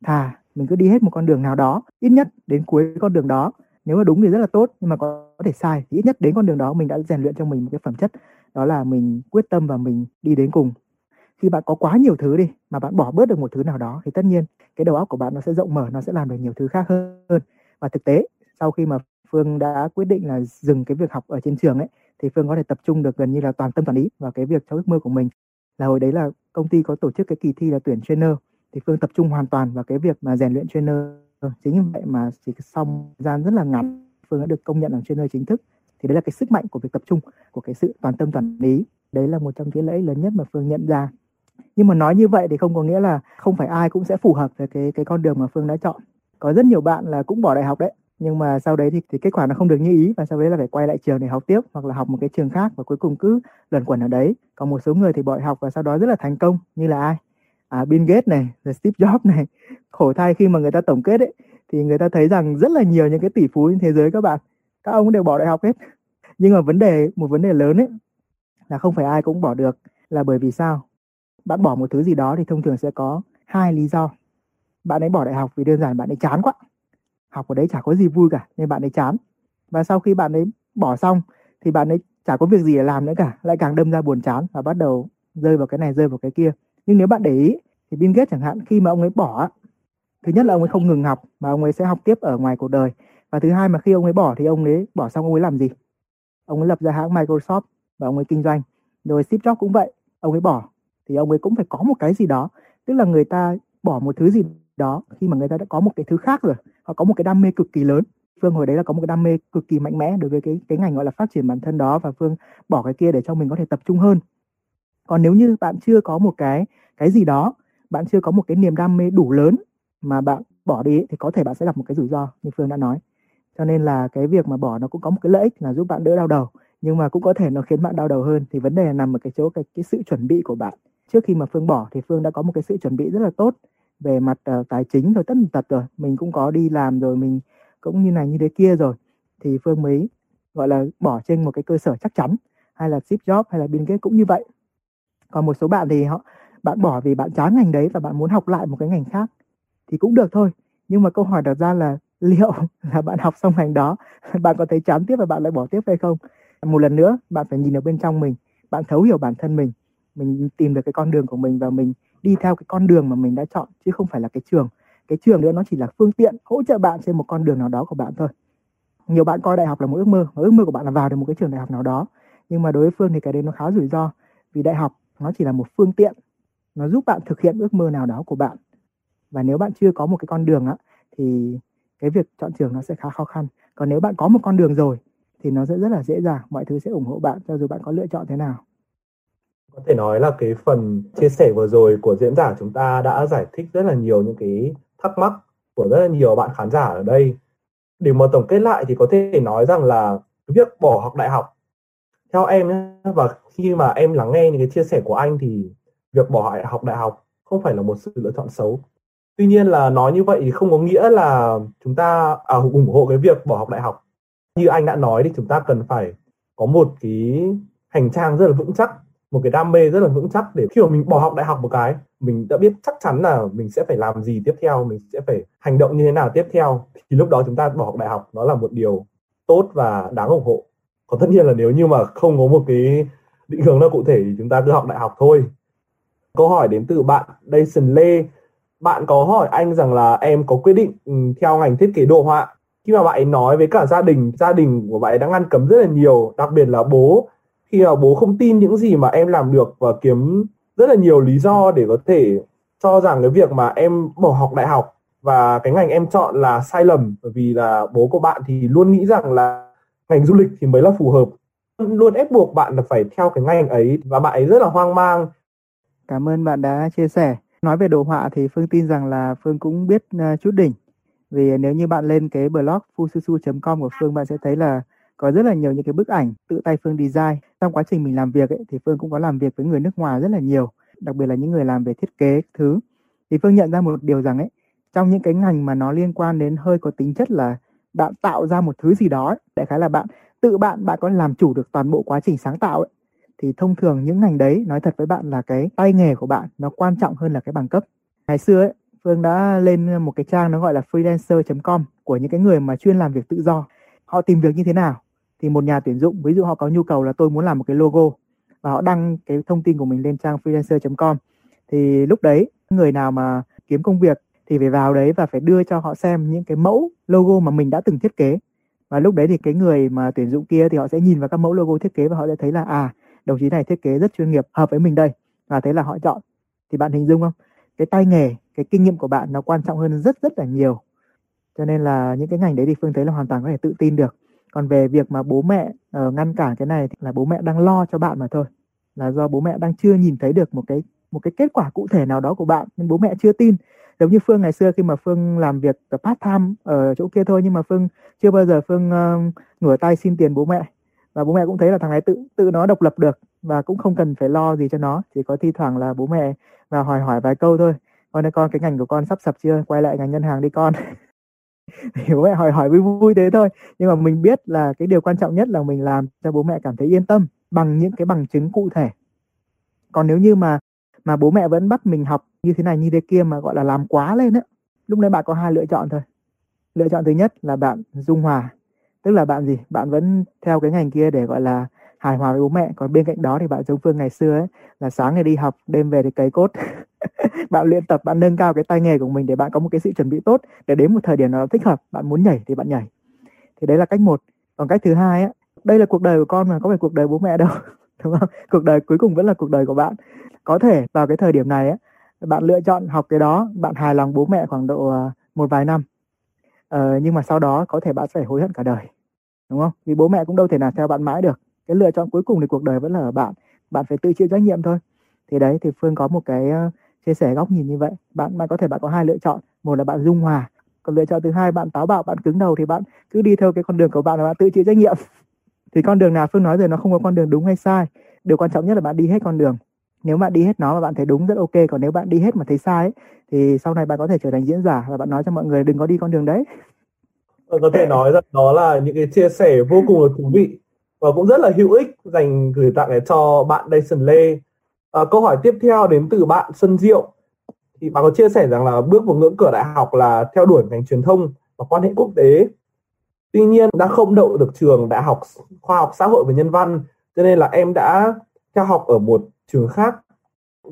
S2: thà mình cứ đi hết một con đường nào đó ít nhất đến cuối con đường đó nếu mà đúng thì rất là tốt, nhưng mà có thể sai thì ít nhất đến con đường đó mình đã rèn luyện cho mình một cái phẩm chất, đó là mình quyết tâm và mình đi đến cùng. Khi bạn có quá nhiều thứ đi, mà bạn bỏ bớt được một thứ nào đó thì tất nhiên cái đầu óc của bạn nó sẽ rộng mở, nó sẽ làm được nhiều thứ khác hơn. Và thực tế, sau khi mà phương đã quyết định là dừng cái việc học ở trên trường ấy, thì phương có thể tập trung được gần như là toàn tâm toàn ý vào cái việc cho ước mơ của mình. Là hồi đấy là công ty có tổ chức cái kỳ thi là tuyển trainer, thì phương tập trung hoàn toàn vào cái việc mà rèn luyện trainer. Vâng, chính như vậy mà chỉ xong gian rất là ngắn phương đã được công nhận làm nơi chính thức thì đấy là cái sức mạnh của việc tập trung của cái sự toàn tâm toàn ý. Đấy là một trong những lợi lớn nhất mà phương nhận ra. Nhưng mà nói như vậy thì không có nghĩa là không phải ai cũng sẽ phù hợp với cái cái con đường mà phương đã chọn. Có rất nhiều bạn là cũng bỏ đại học đấy nhưng mà sau đấy thì, thì kết quả nó không được như ý và sau đấy là phải quay lại trường để học tiếp hoặc là học một cái trường khác và cuối cùng cứ luẩn quẩn ở đấy. Còn một số người thì bỏ đại học và sau đó rất là thành công như là ai? À, Bill Gates này rồi Steve Jobs này khổ thay khi mà người ta tổng kết ấy thì người ta thấy rằng rất là nhiều những cái tỷ phú trên thế giới các bạn các ông đều bỏ đại học hết. Nhưng mà vấn đề một vấn đề lớn ấy là không phải ai cũng bỏ được là bởi vì sao? Bạn bỏ một thứ gì đó thì thông thường sẽ có hai lý do. Bạn ấy bỏ đại học vì đơn giản bạn ấy chán quá. Học ở đấy chả có gì vui cả nên bạn ấy chán. Và sau khi bạn ấy bỏ xong thì bạn ấy chả có việc gì để làm nữa cả lại càng đâm ra buồn chán và bắt đầu rơi vào cái này rơi vào cái kia nhưng nếu bạn để ý, thì Bill Gates chẳng hạn, khi mà ông ấy bỏ thứ nhất là ông ấy không ngừng học, mà ông ấy sẽ học tiếp ở ngoài cuộc đời. Và thứ hai mà khi ông ấy bỏ thì ông ấy bỏ xong ông ấy làm gì? Ông ấy lập ra hãng Microsoft và ông ấy kinh doanh. Rồi Steve Jobs cũng vậy, ông ấy bỏ, thì ông ấy cũng phải có một cái gì đó. Tức là người ta bỏ một thứ gì đó khi mà người ta đã có một cái thứ khác rồi, họ có một cái đam mê cực kỳ lớn. Phương hồi đấy là có một cái đam mê cực kỳ mạnh mẽ đối với cái cái ngành gọi là phát triển bản thân đó, và phương bỏ cái kia để cho mình có thể tập trung hơn còn nếu như bạn chưa có một cái cái gì đó bạn chưa có một cái niềm đam mê đủ lớn mà bạn bỏ đi thì có thể bạn sẽ gặp một cái rủi ro như phương đã nói. Cho nên là cái việc mà bỏ nó cũng có một cái lợi ích là giúp bạn đỡ đau đầu nhưng mà cũng có thể nó khiến bạn đau đầu hơn. Thì vấn đề là nằm ở cái chỗ cái, cái sự chuẩn bị của bạn. Trước khi mà phương bỏ thì phương đã có một cái sự chuẩn bị rất là tốt về mặt uh, tài chính rồi tất tật rồi. Mình cũng có đi làm rồi mình cũng như này như thế kia rồi. Thì phương mới gọi là bỏ trên một cái cơ sở chắc chắn hay là ship job hay là biên kết cũng như vậy còn một số bạn thì họ, bạn bỏ vì bạn chán ngành đấy và bạn muốn học lại một cái ngành khác thì cũng được thôi. Nhưng mà câu hỏi đặt ra là liệu *laughs* là bạn học xong ngành đó, *laughs* bạn có thấy chán tiếp và bạn lại bỏ tiếp hay không? Một lần nữa, bạn phải nhìn ở bên trong mình, bạn thấu hiểu bản thân mình mình tìm được cái con đường của mình và mình đi theo cái con đường mà mình đã chọn, chứ không phải là cái trường. Cái trường nữa nó chỉ là phương tiện hỗ trợ bạn trên một con đường nào đó của bạn thôi. Nhiều bạn coi đại học là một ước mơ và ước mơ của bạn là vào được một cái trường đại học nào đó. Nhưng mà đối với phương thì cái đấy nó khá rủi ro, vì đại học nó chỉ là một phương tiện. Nó giúp bạn thực hiện ước mơ nào đó của bạn. Và nếu bạn chưa có một cái con đường á, thì cái việc chọn trường nó sẽ khá khó khăn. Còn nếu bạn có một con đường rồi, thì nó sẽ rất là dễ dàng. Mọi thứ sẽ ủng hộ bạn cho dù bạn có lựa chọn thế nào.
S1: Có thể nói là cái phần chia sẻ vừa rồi của diễn giả chúng ta đã giải thích rất là nhiều những cái thắc mắc của rất là nhiều bạn khán giả ở đây. Để mà tổng kết lại thì có thể nói rằng là việc bỏ học đại học theo em nhé và khi mà em lắng nghe những cái chia sẻ của anh thì việc bỏ học đại học không phải là một sự lựa chọn xấu. Tuy nhiên là nói như vậy thì không có nghĩa là chúng ta à, ủng hộ cái việc bỏ học đại học. Như anh đã nói thì chúng ta cần phải có một cái hành trang rất là vững chắc một cái đam mê rất là vững chắc để khi mà mình bỏ học đại học một cái mình đã biết chắc chắn là mình sẽ phải làm gì tiếp theo mình sẽ phải hành động như thế nào tiếp theo thì lúc đó chúng ta bỏ học đại học nó là một điều tốt và đáng ủng hộ còn tất nhiên là nếu như mà không có một cái định hướng nào cụ thể thì chúng ta cứ học đại học thôi. Câu hỏi đến từ bạn Dyson Lê bạn có hỏi anh rằng là em có quyết định ừ, theo ngành thiết kế đồ họa. Khi mà bạn ấy nói với cả gia đình gia đình của bạn ấy đã ngăn cấm rất là nhiều, đặc biệt là bố. Khi mà bố không tin những gì mà em làm được và kiếm rất là nhiều lý do để có thể cho rằng cái việc mà em bỏ học đại học và cái ngành em chọn là sai lầm, bởi vì là bố của bạn thì luôn nghĩ rằng là ngành du lịch thì mới là phù hợp. Luôn ép buộc bạn là phải theo cái ngành ấy và bạn ấy rất là hoang mang.
S2: Cảm ơn bạn đã chia sẻ. Nói về đồ họa thì phương tin rằng là phương cũng biết à, chút đỉnh. Vì nếu như bạn lên cái blog fususu.com của phương bạn sẽ thấy là có rất là nhiều những cái bức ảnh tự tay phương design. Trong quá trình mình làm việc ấy, thì phương cũng có làm việc với người nước ngoài rất là nhiều đặc biệt là những người làm về thiết kế thứ. Thì phương nhận ra một điều rằng ấy trong những cái ngành mà nó liên quan đến hơi có tính chất là bạn tạo ra một thứ gì đó ấy, đại khái là bạn tự bạn bạn có làm chủ được toàn bộ quá trình sáng tạo ấy, thì thông thường những ngành đấy nói thật với bạn là cái tay nghề của bạn nó quan trọng hơn là cái bằng cấp. Ngày xưa ấy Phương đã lên một cái trang nó gọi là freelancer.com của những cái người mà chuyên làm việc tự do. Họ tìm việc như thế nào? Thì một nhà tuyển dụng ví dụ họ có nhu cầu là tôi muốn làm một cái logo và họ đăng cái thông tin của mình lên trang freelancer.com thì lúc đấy người nào mà kiếm công việc thì phải vào đấy và phải đưa cho họ xem những cái mẫu logo mà mình đã từng thiết kế. Và lúc đấy thì cái người mà tuyển dụng kia thì họ sẽ nhìn vào các mẫu logo thiết kế và họ sẽ thấy là à đồng chí này thiết kế rất chuyên nghiệp hợp với mình đây. Và thế là họ chọn. Thì bạn hình dung không? Cái tay nghề cái kinh nghiệm của bạn nó quan trọng hơn rất rất là nhiều. Cho nên là những cái ngành đấy thì phương thấy là hoàn toàn có thể tự tin được. Còn về việc mà bố mẹ uh, ngăn cản cái này thì là bố mẹ đang lo cho bạn mà thôi. Là do bố mẹ đang chưa nhìn thấy được một cái một cái kết quả cụ thể nào đó của bạn nên bố mẹ chưa tin giống như phương ngày xưa khi mà phương làm việc part time ở chỗ kia thôi nhưng mà phương chưa bao giờ phương uh, ngửa tay xin tiền bố mẹ. Và bố mẹ cũng thấy là thằng này tự tự nó độc lập được và cũng không cần phải lo gì cho nó chỉ có thi thoảng là bố mẹ và hỏi hỏi vài câu thôi. Con ơi con cái ngành của con sắp sập chưa? Quay lại ngành ngân hàng đi con. *laughs* Thì bố mẹ hỏi hỏi vui vui thế thôi. Nhưng mà mình biết là cái điều quan trọng nhất là mình làm cho bố mẹ cảm thấy yên tâm bằng những cái bằng chứng cụ thể. Còn nếu như mà mà bố mẹ vẫn bắt mình học như thế này như thế kia mà gọi là làm quá lên ấy. lúc đấy bạn có hai lựa chọn thôi. Lựa chọn thứ nhất là bạn dung hòa, tức là bạn gì? Bạn vẫn theo cái ngành kia để gọi là hài hòa với bố mẹ. Còn bên cạnh đó thì bạn giống phương ngày xưa ấy, là sáng ngày đi học, đêm về thì cấy cốt. *laughs* Bạn luyện tập, bạn nâng cao cái tay nghề của mình để bạn có một cái sự chuẩn bị tốt, để đến một thời điểm nào thích hợp, bạn muốn nhảy thì bạn nhảy. Thì đấy là cách một. Còn cách thứ hai á, đây là cuộc đời của con mà, có phải cuộc đời bố mẹ đâu. *laughs* đúng không? Cuộc đời cuối cùng vẫn là cuộc đời của bạn. Có thể vào cái thời điểm này á bạn lựa chọn học cái đó bạn hài lòng bố mẹ khoảng độ ờ, một vài năm. Ờ, nhưng mà sau đó có thể bạn sẽ hối hận cả đời. Đúng không? Vì bố mẹ cũng đâu thể nào theo bạn mãi được. Cái lựa chọn cuối cùng thì cuộc đời vẫn là ở bạn. Bạn phải tự chịu trách nhiệm thôi. Thì đấy thì phương có một cái ờ, chia sẻ góc nhìn như vậy. Bạn bạn có thể bạn có hai lựa chọn. Một là bạn dung hòa. Còn lựa chọn thứ hai bạn táo bạo bạn cứng đầu thì bạn cứ đi theo cái con đường của bạn và bạn tự chịu trách nhiệm thì con đường nào phương nói rồi nó không có con đường đúng hay sai điều quan trọng nhất là bạn đi hết con đường nếu bạn đi hết nó mà bạn thấy đúng rất ok còn nếu bạn đi hết mà thấy sai ấy, thì sau này bạn có thể trở thành diễn giả và bạn nói cho mọi người đừng có đi con đường đấy vâng,
S1: có thể nói rằng đó là những cái chia sẻ vô cùng là thú vị và cũng rất là hữu ích dành gửi tặng cho bạn Dyson Lê. À, câu hỏi tiếp theo đến từ bạn Xuân Diệu. Thì bạn có chia sẻ rằng là bước vào ngưỡng cửa đại học là theo đuổi ngành truyền thông và quan hệ quốc tế. Tuy nhiên, đã không đậu được trường đại học khoa học xã hội và nhân văn, cho nên là em đã theo học ở một trường khác.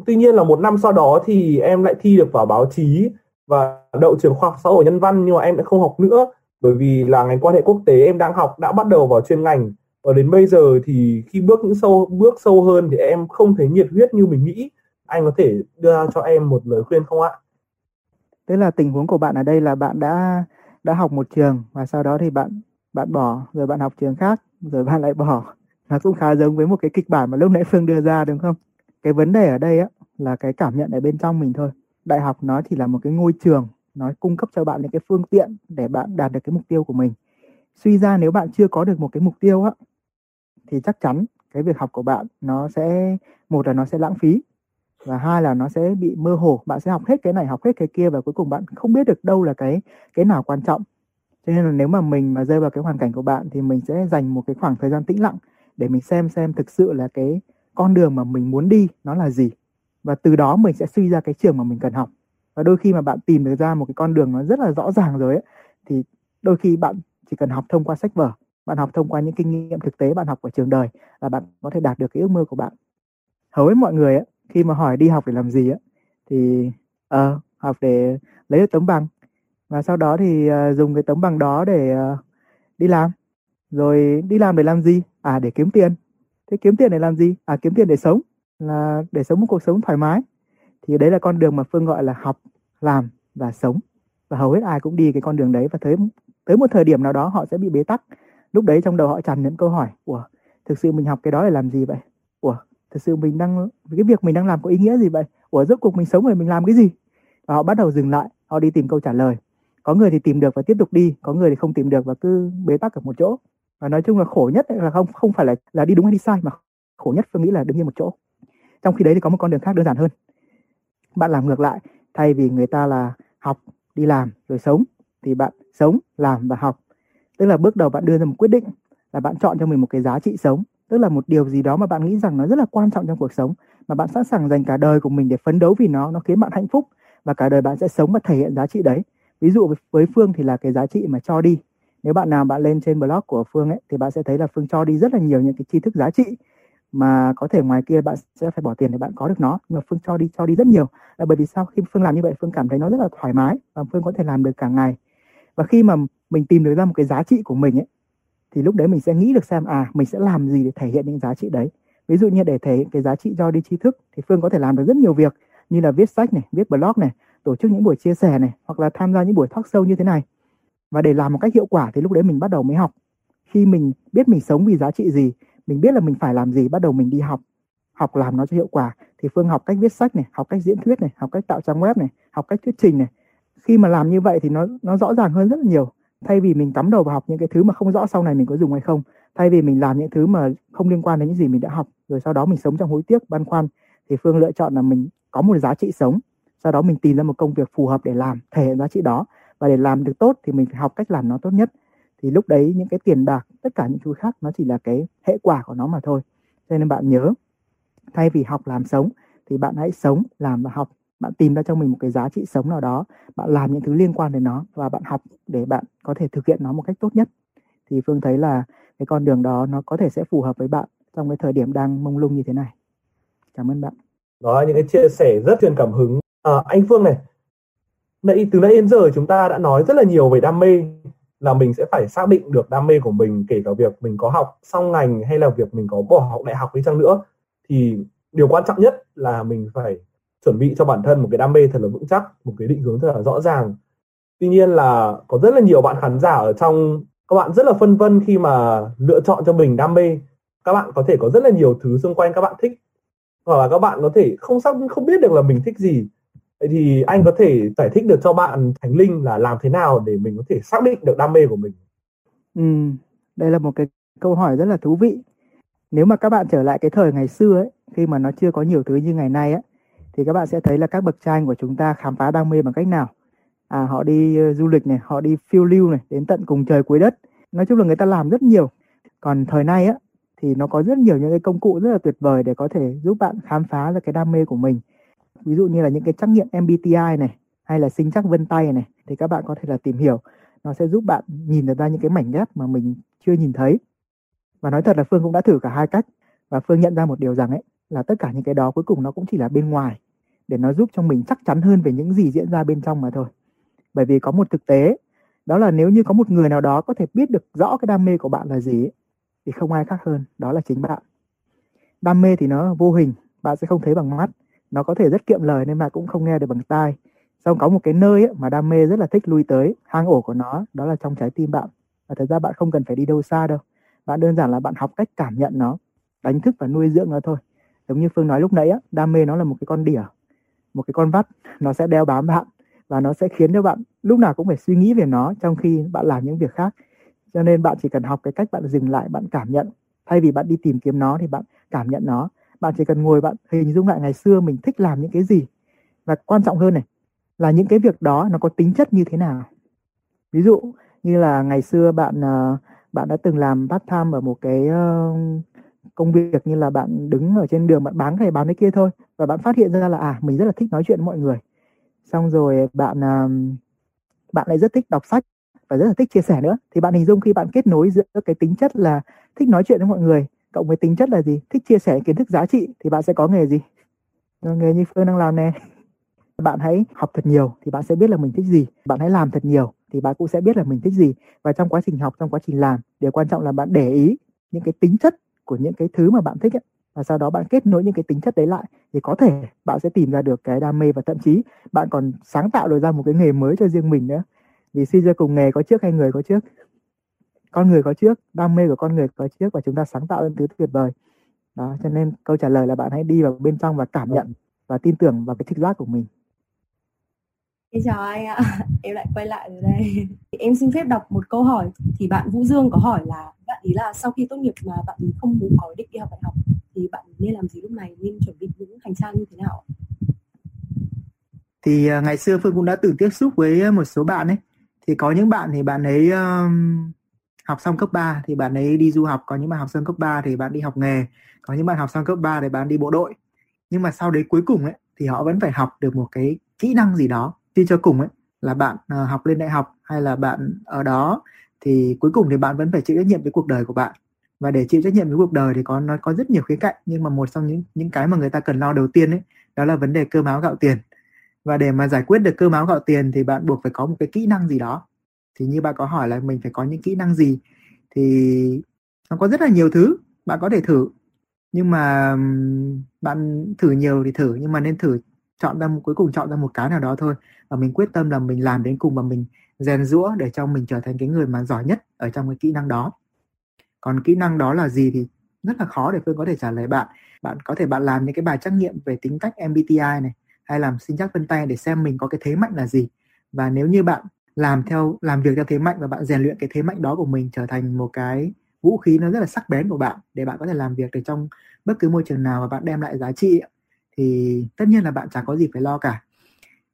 S1: Tuy nhiên là một năm sau đó thì em lại thi được vào báo chí và đậu trường khoa học xã hội nhân văn, nhưng mà em lại không học nữa. Bởi vì là ngành quan hệ quốc tế em đang học đã bắt đầu vào chuyên ngành. Và đến bây giờ thì khi bước những sâu, bước sâu hơn thì em không thấy nhiệt huyết như mình nghĩ. Anh có thể đưa cho em một lời khuyên không ạ?
S2: Tức là tình huống của bạn ở đây là bạn đã đã học một trường và sau đó thì bạn bạn bỏ, rồi bạn học trường khác, rồi bạn lại bỏ. Nó cũng khá giống với một cái kịch bản mà lúc nãy phương đưa ra, đúng không? Cái vấn đề ở đây á, là cái cảm nhận ở bên trong mình thôi. Đại học nó chỉ là một cái ngôi trường, nó cung cấp cho bạn những cái phương tiện để bạn đạt được cái mục tiêu của mình. Suy ra nếu bạn chưa có được một cái mục tiêu á, thì chắc chắn cái việc học của bạn nó sẽ, một là nó sẽ lãng phí và hai là nó sẽ bị mơ hồ. Bạn sẽ học hết cái này học hết cái kia và cuối cùng bạn không biết được đâu là cái cái nào quan trọng. Cho nên là nếu mà mình mà rơi vào cái hoàn cảnh của bạn thì mình sẽ dành một cái khoảng thời gian tĩnh lặng để mình xem xem thực sự là cái con đường mà mình muốn đi nó là gì. Và từ đó mình sẽ suy ra cái trường mà mình cần học. Và đôi khi mà bạn tìm được ra một cái con đường nó rất là rõ ràng rồi ấy thì đôi khi bạn chỉ cần học thông qua sách vở bạn học thông qua những kinh nghiệm thực tế bạn học ở trường đời là bạn có thể đạt được cái ước mơ của bạn. Hầu hết mọi người ấy, khi mà hỏi đi học để làm gì á, thì uh, học để lấy được tấm bằng. Và sau đó thì uh, dùng cái tấm bằng đó để uh, đi làm. Rồi đi làm để làm gì? À để kiếm tiền. Thế kiếm tiền để làm gì? À kiếm tiền để sống là để sống một cuộc sống thoải mái. Thì đấy là con đường mà phương gọi là học làm và sống. Và hầu hết ai cũng đi cái con đường đấy và tới tới một thời điểm nào đó họ sẽ bị bế tắc. Lúc đấy trong đầu họ tràn những câu hỏi ủa thực sự mình học cái đó để làm gì vậy? Ủa thực sự mình đang, cái việc mình đang làm có ý nghĩa gì vậy? Ủa, rốt cuộc mình sống rồi mình làm cái gì? Và họ bắt đầu dừng lại, họ đi tìm câu trả lời. Có người thì tìm được và tiếp tục đi, có người thì không tìm được và cứ bế tắc ở một chỗ. Và nói chung là khổ nhất là không không phải là là đi đúng hay đi sai, mà khổ nhất tôi nghĩ là đứng yên một chỗ. Trong khi đấy thì có một con đường khác đơn giản hơn. Bạn làm ngược lại, thay vì người ta là học, đi làm rồi sống, thì bạn sống, làm và học. Tức là bước đầu bạn đưa ra một quyết định là bạn chọn cho mình một cái giá trị sống tức là một điều gì đó mà bạn nghĩ rằng nó rất là quan trọng trong cuộc sống, mà bạn sẵn sàng dành cả đời của mình để phấn đấu vì nó nó khiến bạn hạnh phúc, và cả đời bạn sẽ sống và thể hiện giá trị đấy. Ví dụ với phương thì là cái giá trị mà cho đi. Nếu bạn nào bạn lên trên blog của phương ấy, thì bạn sẽ thấy là phương cho đi rất là nhiều những cái tri thức giá trị mà có thể ngoài kia bạn sẽ phải bỏ tiền để bạn có được nó. Nhưng mà phương cho đi cho đi rất nhiều. Là bởi vì sao khi phương làm như vậy, phương cảm thấy nó rất là thoải mái và phương có thể làm được cả ngày. Và khi mà mình tìm được ra một cái giá trị của mình ấy thì lúc đấy mình sẽ nghĩ được xem à mình sẽ làm gì để thể hiện những giá trị đấy. Ví dụ như để thể hiện cái giá trị do đi tri thức thì phương có thể làm được rất nhiều việc, như là viết sách này, viết blog này, tổ chức những buổi chia sẻ này, hoặc là tham gia những buổi talk show như thế này. Và để làm một cách hiệu quả thì lúc đấy mình bắt đầu mới học. Khi mình biết mình sống vì giá trị gì, mình biết là mình phải làm gì, bắt đầu mình đi học. Học làm nó cho hiệu quả thì phương học cách viết sách này, học cách diễn thuyết này, học cách tạo trang web này, học cách thuyết trình này. Khi mà làm như vậy thì nó nó rõ ràng hơn rất là nhiều thay vì mình cắm đầu vào học những cái thứ mà không rõ sau này mình có dùng hay không, thay vì mình làm những thứ mà không liên quan đến những gì mình đã học, rồi sau đó mình sống trong hối tiếc, băn khoăn, thì phương lựa chọn là mình có một giá trị sống. Sau đó mình tìm ra một công việc phù hợp để làm, thể hiện giá trị đó. Và để làm được tốt thì mình phải học cách làm nó tốt nhất. Thì lúc đấy những cái tiền bạc, tất cả những thứ khác nó chỉ là cái hệ quả của nó mà thôi. Cho nên bạn nhớ, thay vì học làm sống thì bạn hãy sống, làm và học bạn tìm ra cho mình một cái giá trị sống nào đó bạn làm những thứ liên quan đến nó và bạn học để bạn có thể thực hiện nó một cách tốt nhất. Thì phương thấy là cái con đường đó nó có thể sẽ phù hợp với bạn trong cái thời điểm đang mông lung như thế này. Cảm ơn bạn.
S1: Đó là những cái chia sẻ rất truyền cảm hứng. À, anh phương này nãy từ nãy đến giờ chúng ta đã nói rất là nhiều về đam mê là mình sẽ phải xác định được đam mê của mình kể cả việc mình có học xong ngành hay là việc mình có bỏ học đại học đi chăng nữa. Thì điều quan trọng nhất là mình phải chuẩn bị cho bản thân một cái đam mê thật là vững chắc một cái định hướng thật là rõ ràng. Tuy nhiên là có rất là nhiều bạn khán giả ở trong các bạn rất là phân vân khi mà lựa chọn cho mình đam mê. Các bạn có thể có rất là nhiều thứ xung quanh các bạn thích hoặc là các bạn có thể không xác không biết được là mình thích gì. Vậy thì anh có thể giải thích được cho bạn Thành Linh là làm thế nào để mình có thể xác định được đam mê của mình?
S2: Ừ, đây là một cái câu hỏi rất là thú vị. Nếu mà các bạn trở lại cái thời ngày xưa ấy khi mà nó chưa có nhiều thứ như ngày nay á thì các bạn sẽ thấy là các bậc cha anh của chúng ta khám phá đam mê bằng cách nào? À họ đi uh, du lịch này họ đi phiêu lưu này đến tận cùng trời cuối đất. Nói chung là người ta làm rất nhiều. Còn thời nay á thì nó có rất nhiều những cái công cụ rất là tuyệt vời để có thể giúp bạn khám phá ra cái đam mê của mình. Ví dụ như là những cái trắc nghiệm MBTI này hay là sinh chắc vân tay này thì các bạn có thể là tìm hiểu. Nó sẽ giúp bạn nhìn được ra những cái mảnh ghép mà mình chưa nhìn thấy. Và nói thật là phương cũng đã thử cả hai cách. Và phương nhận ra một điều rằng ấy là tất cả những cái đó cuối cùng nó cũng chỉ là bên ngoài để nó giúp cho mình chắc chắn hơn về những gì diễn ra bên trong mà thôi. Bởi vì có một thực tế đó là nếu như có một người nào đó có thể biết được rõ cái đam mê của bạn là gì thì không ai khác hơn đó là chính bạn. Đam mê thì nó vô hình bạn sẽ không thấy bằng mắt. Nó có thể rất kiệm lời nên mà cũng không nghe được bằng tai. Xong có một cái nơi ấy, mà đam mê rất là thích lui tới hang ổ của nó đó là trong trái tim bạn. Và thật ra bạn không cần phải đi đâu xa đâu. Bạn đơn giản là bạn học cách cảm nhận nó đánh thức và nuôi dưỡng nó thôi. Giống như phương nói lúc nãy á đam mê nó là một cái con đỉa một cái con vắt, nó sẽ đeo bám bạn và nó sẽ khiến cho bạn lúc nào cũng phải suy nghĩ về nó trong khi bạn làm những việc khác. Cho nên bạn chỉ cần học cái cách bạn dừng lại, bạn cảm nhận. Thay vì bạn đi tìm kiếm nó thì bạn cảm nhận nó. Bạn chỉ cần ngồi bạn hình dung lại ngày xưa mình thích làm những cái gì. Và quan trọng hơn này, là những cái việc đó nó có tính chất như thế nào? Ví dụ như là ngày xưa bạn ờ, bạn đã từng làm part time ở một cái công việc như là bạn đứng ở trên đường bạn bán cái bán cái kia thôi. Và bạn phát hiện ra là à mình rất là thích nói chuyện với mọi người. Xong rồi bạn à, bạn lại rất thích đọc sách và rất là thích chia sẻ nữa. Thì bạn hình dung khi bạn kết nối giữa cái tính chất là thích nói chuyện với mọi người cộng với tính chất là gì? Thích chia sẻ kiến thức giá trị thì bạn sẽ có nghề gì? Ờ, nghề như phương đang làm nè. Bạn hãy học thật nhiều thì bạn sẽ biết là mình thích gì. Bạn hãy làm thật nhiều thì bạn cũng sẽ biết là mình thích gì. Và trong quá trình học, trong quá trình làm, điều quan trọng là bạn để ý những cái tính chất của những cái thứ mà bạn thích ấy, và sau đó bạn kết nối những cái tính chất đấy lại thì có thể bạn sẽ tìm ra được cái đam mê và thậm chí bạn còn sáng tạo được ra một cái nghề mới cho riêng mình nữa. Vì suy ra cùng nghề có trước hay người có trước con người có trước đam mê của con người có trước và chúng ta sáng tạo lên thứ tuyệt vời. Đó cho nên câu trả lời là bạn hãy đi vào bên trong và cảm nhận và tin tưởng vào cái trực giác của mình.
S3: Em chào anh ạ, *laughs* em lại quay lại rồi đây. Em xin phép đọc một câu hỏi. Thì bạn Vũ Dương có hỏi là bạn ý là sau khi tốt nghiệp mà bạn ý không muốn có định đi học đại học thì bạn nên làm gì lúc này, nên chuẩn bị những hành trang như thế nào?
S2: Thì à, ngày xưa Phương cũng đã từng tiếp xúc với à, một số bạn ấy. Thì có những bạn thì bạn ấy um, học xong cấp 3 thì bạn ấy đi du học, có những bạn học xong cấp 3 thì bạn đi học nghề, có những bạn học xong cấp 3 thì bạn đi bộ đội. Nhưng mà sau đấy cuối cùng ấy thì họ vẫn phải học được một cái kỹ năng gì đó đi cho cùng ấy là bạn uh, học lên đại học hay là bạn ở đó thì cuối cùng thì bạn vẫn phải chịu trách nhiệm với cuộc đời của bạn. Và để chịu trách nhiệm với cuộc đời thì có nó có rất nhiều khía cạnh nhưng mà một trong những những cái mà người ta cần lo đầu tiên ấy đó là vấn đề cơm áo gạo tiền. Và để mà giải quyết được cơm áo gạo tiền thì bạn buộc phải có một cái kỹ năng gì đó. Thì như bạn có hỏi là mình phải có những kỹ năng gì thì nó có rất là nhiều thứ bạn có thể thử. Nhưng mà bạn thử nhiều thì thử nhưng mà nên thử chọn ra cuối cùng chọn ra một cái nào đó thôi. Và mình quyết tâm là mình làm đến cùng và mình rèn rũa để cho mình trở thành cái người mà giỏi nhất ở trong cái kỹ năng đó. Còn kỹ năng đó là gì thì rất là khó để phương có thể trả lời bạn. Bạn có thể bạn làm những cái bài trắc nghiệm về tính cách MBTI này, hay làm sinh chắc vân tay để xem mình có cái thế mạnh là gì. Và nếu như bạn làm theo, làm việc theo thế mạnh và bạn rèn luyện cái thế mạnh đó của mình trở thành một cái vũ khí nó rất là sắc bén của bạn để bạn có thể làm việc được trong bất cứ môi trường nào và bạn đem lại giá trị thì tất nhiên là bạn chẳng có gì phải lo cả.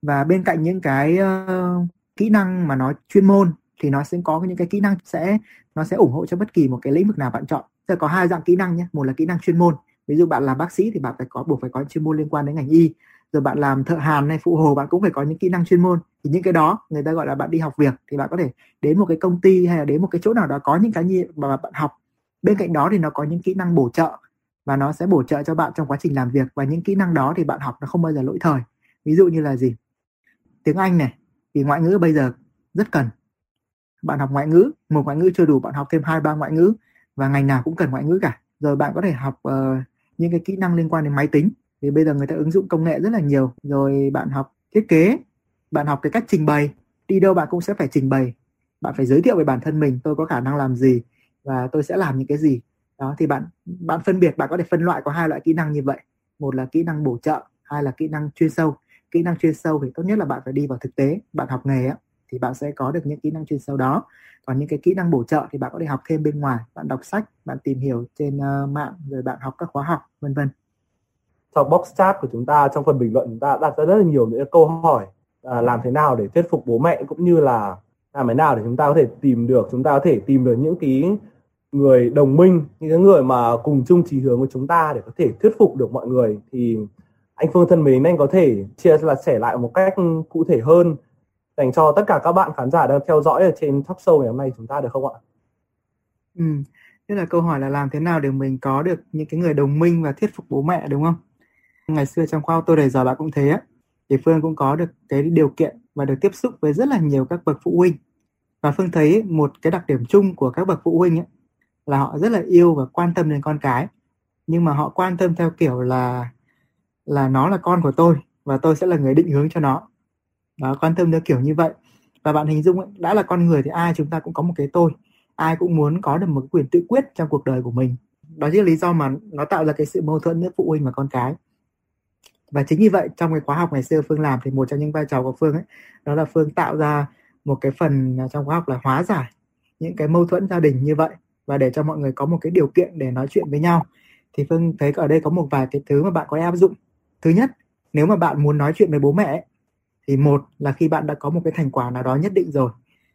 S2: Và bên cạnh những cái uh, kỹ năng mà nó chuyên môn thì nó sẽ có những cái kỹ năng sẽ nó sẽ ủng hộ cho bất kỳ một cái lĩnh vực nào bạn chọn. Sẽ có hai dạng kỹ năng nhé. Một là kỹ năng chuyên môn. Ví dụ bạn làm bác sĩ thì bạn phải có buộc phải có chuyên môn liên quan đến ngành y. Rồi bạn làm thợ hàn hay phụ hồ bạn cũng phải có những kỹ năng chuyên môn. Thì những cái đó người ta gọi là bạn đi học việc. Thì bạn có thể đến một cái công ty hay là đến một cái chỗ nào đó có những cái gì mà bạn học. Bên cạnh đó thì nó có những kỹ năng bổ trợ và nó sẽ bổ trợ cho bạn trong quá trình làm việc và những kỹ năng đó thì bạn học nó không bao giờ lỗi thời. Ví dụ như là gì? Tiếng anh này thì ngoại ngữ bây giờ rất cần. Bạn học ngoại ngữ một ngoại ngữ chưa đủ bạn học thêm hai ba ngoại ngữ và ngành nào cũng cần ngoại ngữ cả. Rồi bạn có thể học uh, những cái kỹ năng liên quan đến máy tính vì bây giờ người ta ứng dụng công nghệ rất là nhiều. Rồi bạn học thiết kế bạn học cái cách trình bày đi đâu bạn cũng sẽ phải trình bày. Bạn phải giới thiệu về bản thân mình tôi có khả năng làm gì và tôi sẽ làm những cái gì đó thì bạn bạn phân biệt bạn có thể phân loại có hai loại kỹ năng như vậy. Một là kỹ năng bổ trợ hai là kỹ năng chuyên sâu. Kỹ năng chuyên sâu thì tốt nhất là bạn phải đi vào thực tế bạn học nghề á thì bạn sẽ có được những kỹ năng chuyên sâu đó. Còn những cái kỹ năng bổ trợ thì bạn có thể học thêm bên ngoài bạn đọc sách bạn tìm hiểu trên uh, mạng rồi bạn học các khóa học vân vân.
S1: Trong box chat của chúng ta trong phần bình luận chúng ta đặt ra rất là nhiều những câu hỏi à, làm thế nào để thuyết phục bố mẹ cũng như là làm thế nào để chúng ta có thể tìm được chúng ta có thể tìm được những cái người đồng minh những cái người mà cùng chung chí hướng với chúng ta để có thể thuyết phục được mọi người thì anh Phương thân mến anh có thể chia là sẻ lại một cách cụ thể hơn dành cho tất cả các bạn khán giả đang theo dõi ở trên talk show ngày hôm nay chúng ta được không ạ?
S2: Ừ, tức là câu hỏi là làm thế nào để mình có được những cái người đồng minh và thuyết phục bố mẹ đúng không? Ngày xưa trong khoa tôi đời giờ bạn cũng thế á, thì Phương cũng có được cái điều kiện và được tiếp xúc với rất là nhiều các bậc phụ huynh và Phương thấy một cái đặc điểm chung của các bậc phụ huynh ấy, là họ rất là yêu và quan tâm đến con cái. Nhưng mà họ quan tâm theo kiểu là là nó là con của tôi và tôi sẽ là người định hướng cho nó. Đó quan tâm theo kiểu như vậy. Và bạn hình dung ấy, đã là con người thì ai chúng ta cũng có một cái tôi. Ai cũng muốn có được một quyền tự quyết trong cuộc đời của mình. Đó chính là lý do mà nó tạo ra cái sự mâu thuẫn giữa phụ huynh và con cái. Và chính như vậy trong cái khóa học ngày xưa phương làm thì một trong những vai trò của phương ấy đó là phương tạo ra một cái phần à, trong khóa học là hóa giải những cái mâu thuẫn gia đình như vậy và để cho mọi người có một cái điều kiện để nói chuyện với nhau. Thì phương thấy ở đây có một vài cái thứ mà bạn có thể áp dụng. Thứ nhất nếu mà bạn muốn nói chuyện với bố mẹ thì một là khi bạn đã có một cái thành quả nào đó nhất định rồi.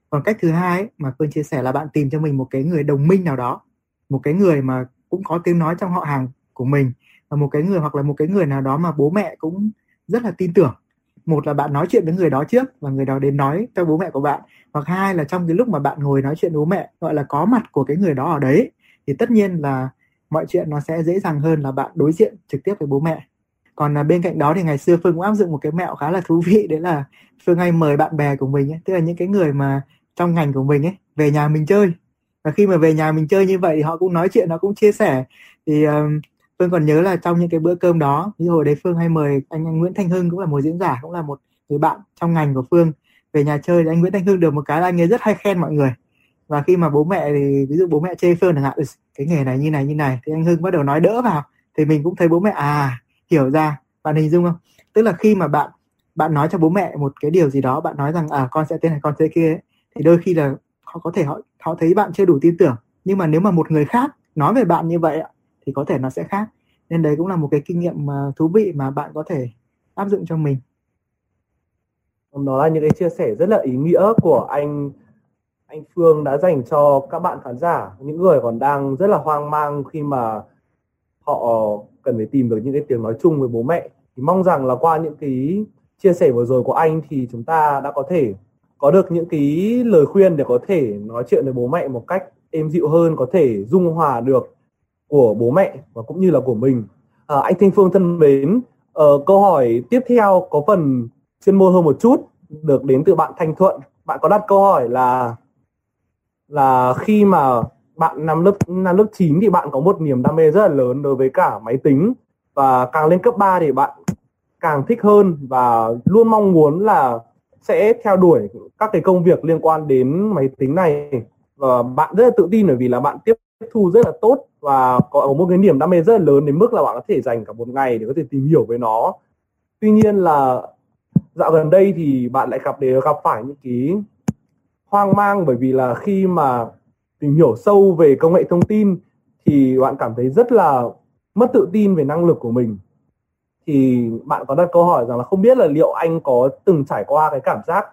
S2: Còn cách thứ hai ấy, mà phương chia sẻ là bạn tìm cho mình một cái người đồng minh nào đó một cái người mà cũng có tiếng nói trong họ hàng của mình và một cái người hoặc là một cái người nào đó mà bố mẹ cũng rất là tin tưởng một là bạn nói chuyện với người đó trước và người đó đến nói cho bố mẹ của bạn. Hoặc hai là trong cái lúc mà bạn ngồi nói chuyện với bố mẹ gọi là có mặt của cái người đó ở đấy thì tất nhiên là mọi chuyện nó sẽ dễ dàng hơn là bạn đối diện trực tiếp với bố mẹ. Còn là bên cạnh đó thì ngày xưa phương cũng áp dụng một cái mẹo khá là thú vị *laughs* đấy là phương hay mời bạn bè của mình ấy, tức là những cái người mà trong ngành của mình ấy về nhà mình chơi. Và khi mà về nhà mình chơi như vậy thì họ cũng nói chuyện nó cũng chia sẻ. Thì uh, Phương còn nhớ là trong những cái bữa cơm đó ví dụ hồi đấy Phương hay mời anh, anh Nguyễn Thanh Hưng cũng là một diễn giả cũng là một người bạn trong ngành của Phương. Về nhà chơi thì anh Nguyễn Thanh Hưng được một cái là anh ấy rất hay khen mọi người. Và khi mà bố mẹ thì ví dụ bố mẹ chê Phương chẳng hạn cái nghề này như này như này. Thì anh Hưng bắt đầu nói đỡ vào. Thì mình cũng thấy bố mẹ à hiểu ra. Bạn hình dung không? Tức là khi mà bạn bạn nói cho bố mẹ một cái điều gì đó bạn nói rằng à con sẽ thế này con sẽ kia ấy, thì đôi khi là họ có thể họ họ thấy bạn chưa đủ tin tưởng. Nhưng mà nếu mà một người khác nói về bạn như vậy thì có thể nó sẽ khác. Nên đấy cũng là một cái kinh nghiệm à, thú vị mà bạn có thể áp dụng cho mình.
S1: Đó là những cái chia sẻ rất là ý nghĩa của anh anh Phương đã dành cho các bạn khán giả, những người còn đang rất là hoang mang khi mà họ cần phải tìm được những cái tiếng nói chung với bố mẹ. Thì mong rằng là qua những cái chia sẻ vừa rồi của anh thì chúng ta đã có thể có được những cái lời khuyên để có thể nói chuyện với bố mẹ một cách êm dịu hơn, có thể dung hòa được của bố mẹ và cũng như là của mình. À, anh Thanh Phương thân mến à, câu hỏi tiếp theo có phần chuyên môn hơn một chút được đến từ bạn Thanh Thuận. Bạn có đặt câu hỏi là là khi mà bạn năm lớp năm lớp 9 thì bạn có một niềm đam mê rất là lớn đối với cả máy tính và càng lên cấp 3 thì bạn càng thích hơn và luôn mong muốn là sẽ theo đuổi các cái công việc liên quan đến máy tính này. Và bạn rất là tự tin bởi vì là bạn tiếp thu rất là tốt và có một cái niềm đam mê rất là lớn đến mức là bạn có thể dành cả một ngày để có thể tìm hiểu về nó. Tuy nhiên là dạo gần đây thì bạn lại gặp để gặp phải những cái hoang mang bởi vì là khi mà tìm hiểu sâu về công nghệ thông tin thì bạn cảm thấy rất là mất tự tin về năng lực của mình. Thì bạn có đặt câu hỏi rằng là không biết là liệu anh có từng trải qua cái cảm giác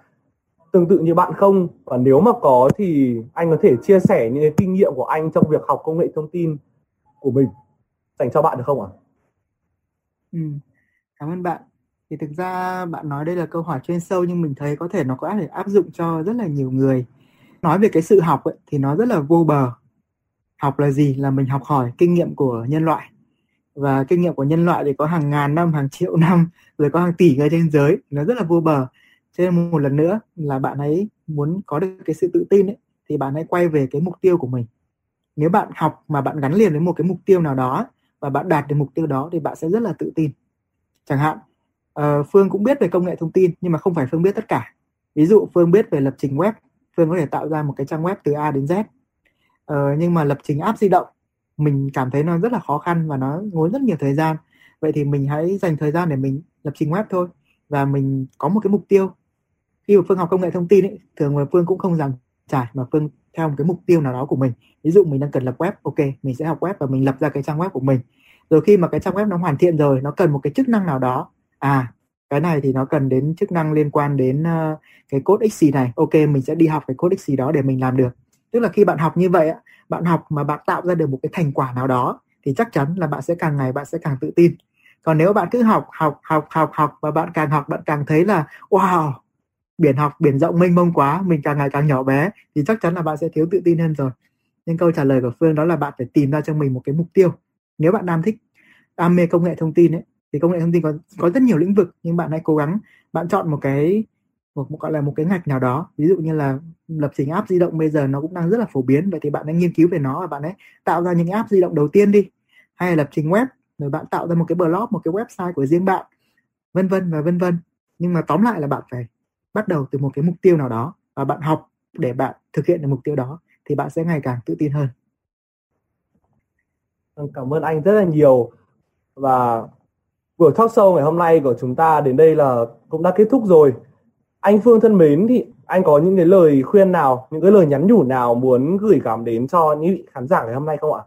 S1: tương tự như bạn không và nếu mà có thì anh có thể chia sẻ những cái kinh nghiệm của anh trong việc học công nghệ thông tin của mình dành cho bạn được không ạ?
S2: Ừ. Cảm ơn bạn. Thì thực ra bạn nói đây là câu hỏi chuyên sâu nhưng mình thấy có thể nó có thể áp dụng cho rất là nhiều người. Nói về cái sự học ấy, thì nó rất là vô bờ. Học là gì? Là mình học hỏi kinh nghiệm của nhân loại và kinh nghiệm của nhân loại thì có hàng ngàn năm hàng triệu năm rồi có hàng tỷ người trên giới nó rất là vô bờ cho nên một lần nữa là bạn ấy muốn có được cái sự tự tin ấy, thì bạn hãy quay về cái mục tiêu của mình. Nếu bạn học mà bạn gắn liền với một cái mục tiêu nào đó và bạn đạt được mục tiêu đó thì bạn sẽ rất là tự tin. Chẳng hạn uh, phương cũng biết về công nghệ thông tin nhưng mà không phải phương biết tất cả. Ví dụ phương biết về lập trình web phương có thể tạo ra một cái trang web từ a đến z. Uh, nhưng mà lập trình app di động mình cảm thấy nó rất là khó khăn và nó ngốn rất nhiều thời gian. Vậy thì mình hãy dành thời gian để mình lập trình web thôi và mình có một cái mục tiêu khi mà phương học công nghệ thông tin ấy, thường là phương cũng không giảng trải mà phương theo một cái mục tiêu nào đó của mình. Ví dụ mình đang cần lập web ok mình sẽ học web và mình lập ra cái trang web của mình. Rồi khi mà cái trang web nó hoàn thiện rồi nó cần một cái chức năng nào đó à cái này thì nó cần đến chức năng liên quan đến uh, cái code xì này ok mình sẽ đi học cái code xì đó để mình làm được. Tức là khi bạn học như vậy bạn học mà bạn tạo ra được một cái thành quả nào đó thì chắc chắn là bạn sẽ càng ngày bạn sẽ càng tự tin. Còn nếu bạn cứ học học học học học và bạn càng học bạn càng thấy là wow biển học biển rộng mênh mông quá mình càng ngày càng nhỏ bé thì chắc chắn là bạn sẽ thiếu tự tin hơn rồi. Nên câu trả lời của phương đó là bạn phải tìm ra cho mình một cái mục tiêu. Nếu bạn đam thích đam mê công nghệ thông tin ấy thì công nghệ thông tin có có rất nhiều lĩnh vực nhưng bạn hãy cố gắng bạn chọn một cái một, một gọi là một cái ngạch nào đó. Ví dụ như là lập trình app di động bây giờ nó cũng đang rất là phổ biến vậy thì bạn hãy nghiên cứu về nó và bạn ấy tạo ra những app di động đầu tiên đi. Hay là lập trình web rồi bạn tạo ra một cái blog một cái website của riêng bạn vân vân và vân vân. Nhưng mà tóm lại là bạn phải bắt đầu từ một cái mục tiêu nào đó và bạn học để bạn thực hiện được mục tiêu đó thì bạn sẽ ngày càng tự tin hơn.
S1: Vâng, cảm ơn anh rất là nhiều. Và buổi talk show ngày hôm nay của chúng ta đến đây là cũng đã kết thúc rồi. Anh Phương thân mến thì anh có những cái lời khuyên nào những cái lời nhắn nhủ nào muốn gửi gắm đến cho những vị khán giả ngày hôm nay không ạ?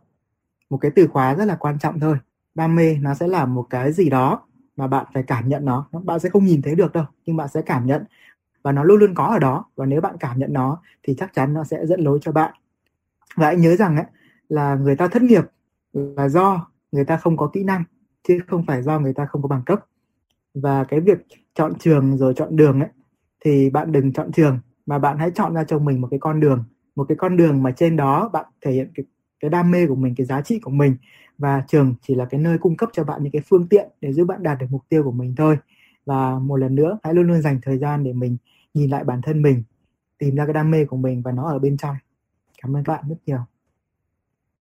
S2: Một cái từ khóa rất là quan trọng thôi. Đam mê nó sẽ là một cái gì đó mà bạn phải cảm nhận nó bạn sẽ không nhìn thấy được đâu nhưng bạn sẽ cảm nhận và nó luôn luôn có ở đó. Và nếu bạn cảm nhận nó thì chắc chắn nó sẽ dẫn lối cho bạn. Và hãy nhớ rằng ấy, là người ta thất nghiệp là do người ta không có kỹ năng chứ không phải do người ta không có bằng cấp. Và cái việc chọn trường rồi chọn đường ấy thì bạn đừng chọn trường mà bạn hãy chọn ra cho mình một cái con đường. Một cái con đường mà trên đó bạn thể hiện cái cái đam mê của mình cái giá trị của mình. Và trường chỉ là cái nơi cung cấp cho bạn những cái phương tiện để giúp bạn đạt được mục tiêu của mình thôi. Và một lần nữa hãy luôn luôn dành thời gian để mình nhìn lại bản thân mình, tìm ra cái đam mê của mình và nó ở bên trong. Cảm ơn các bạn rất nhiều.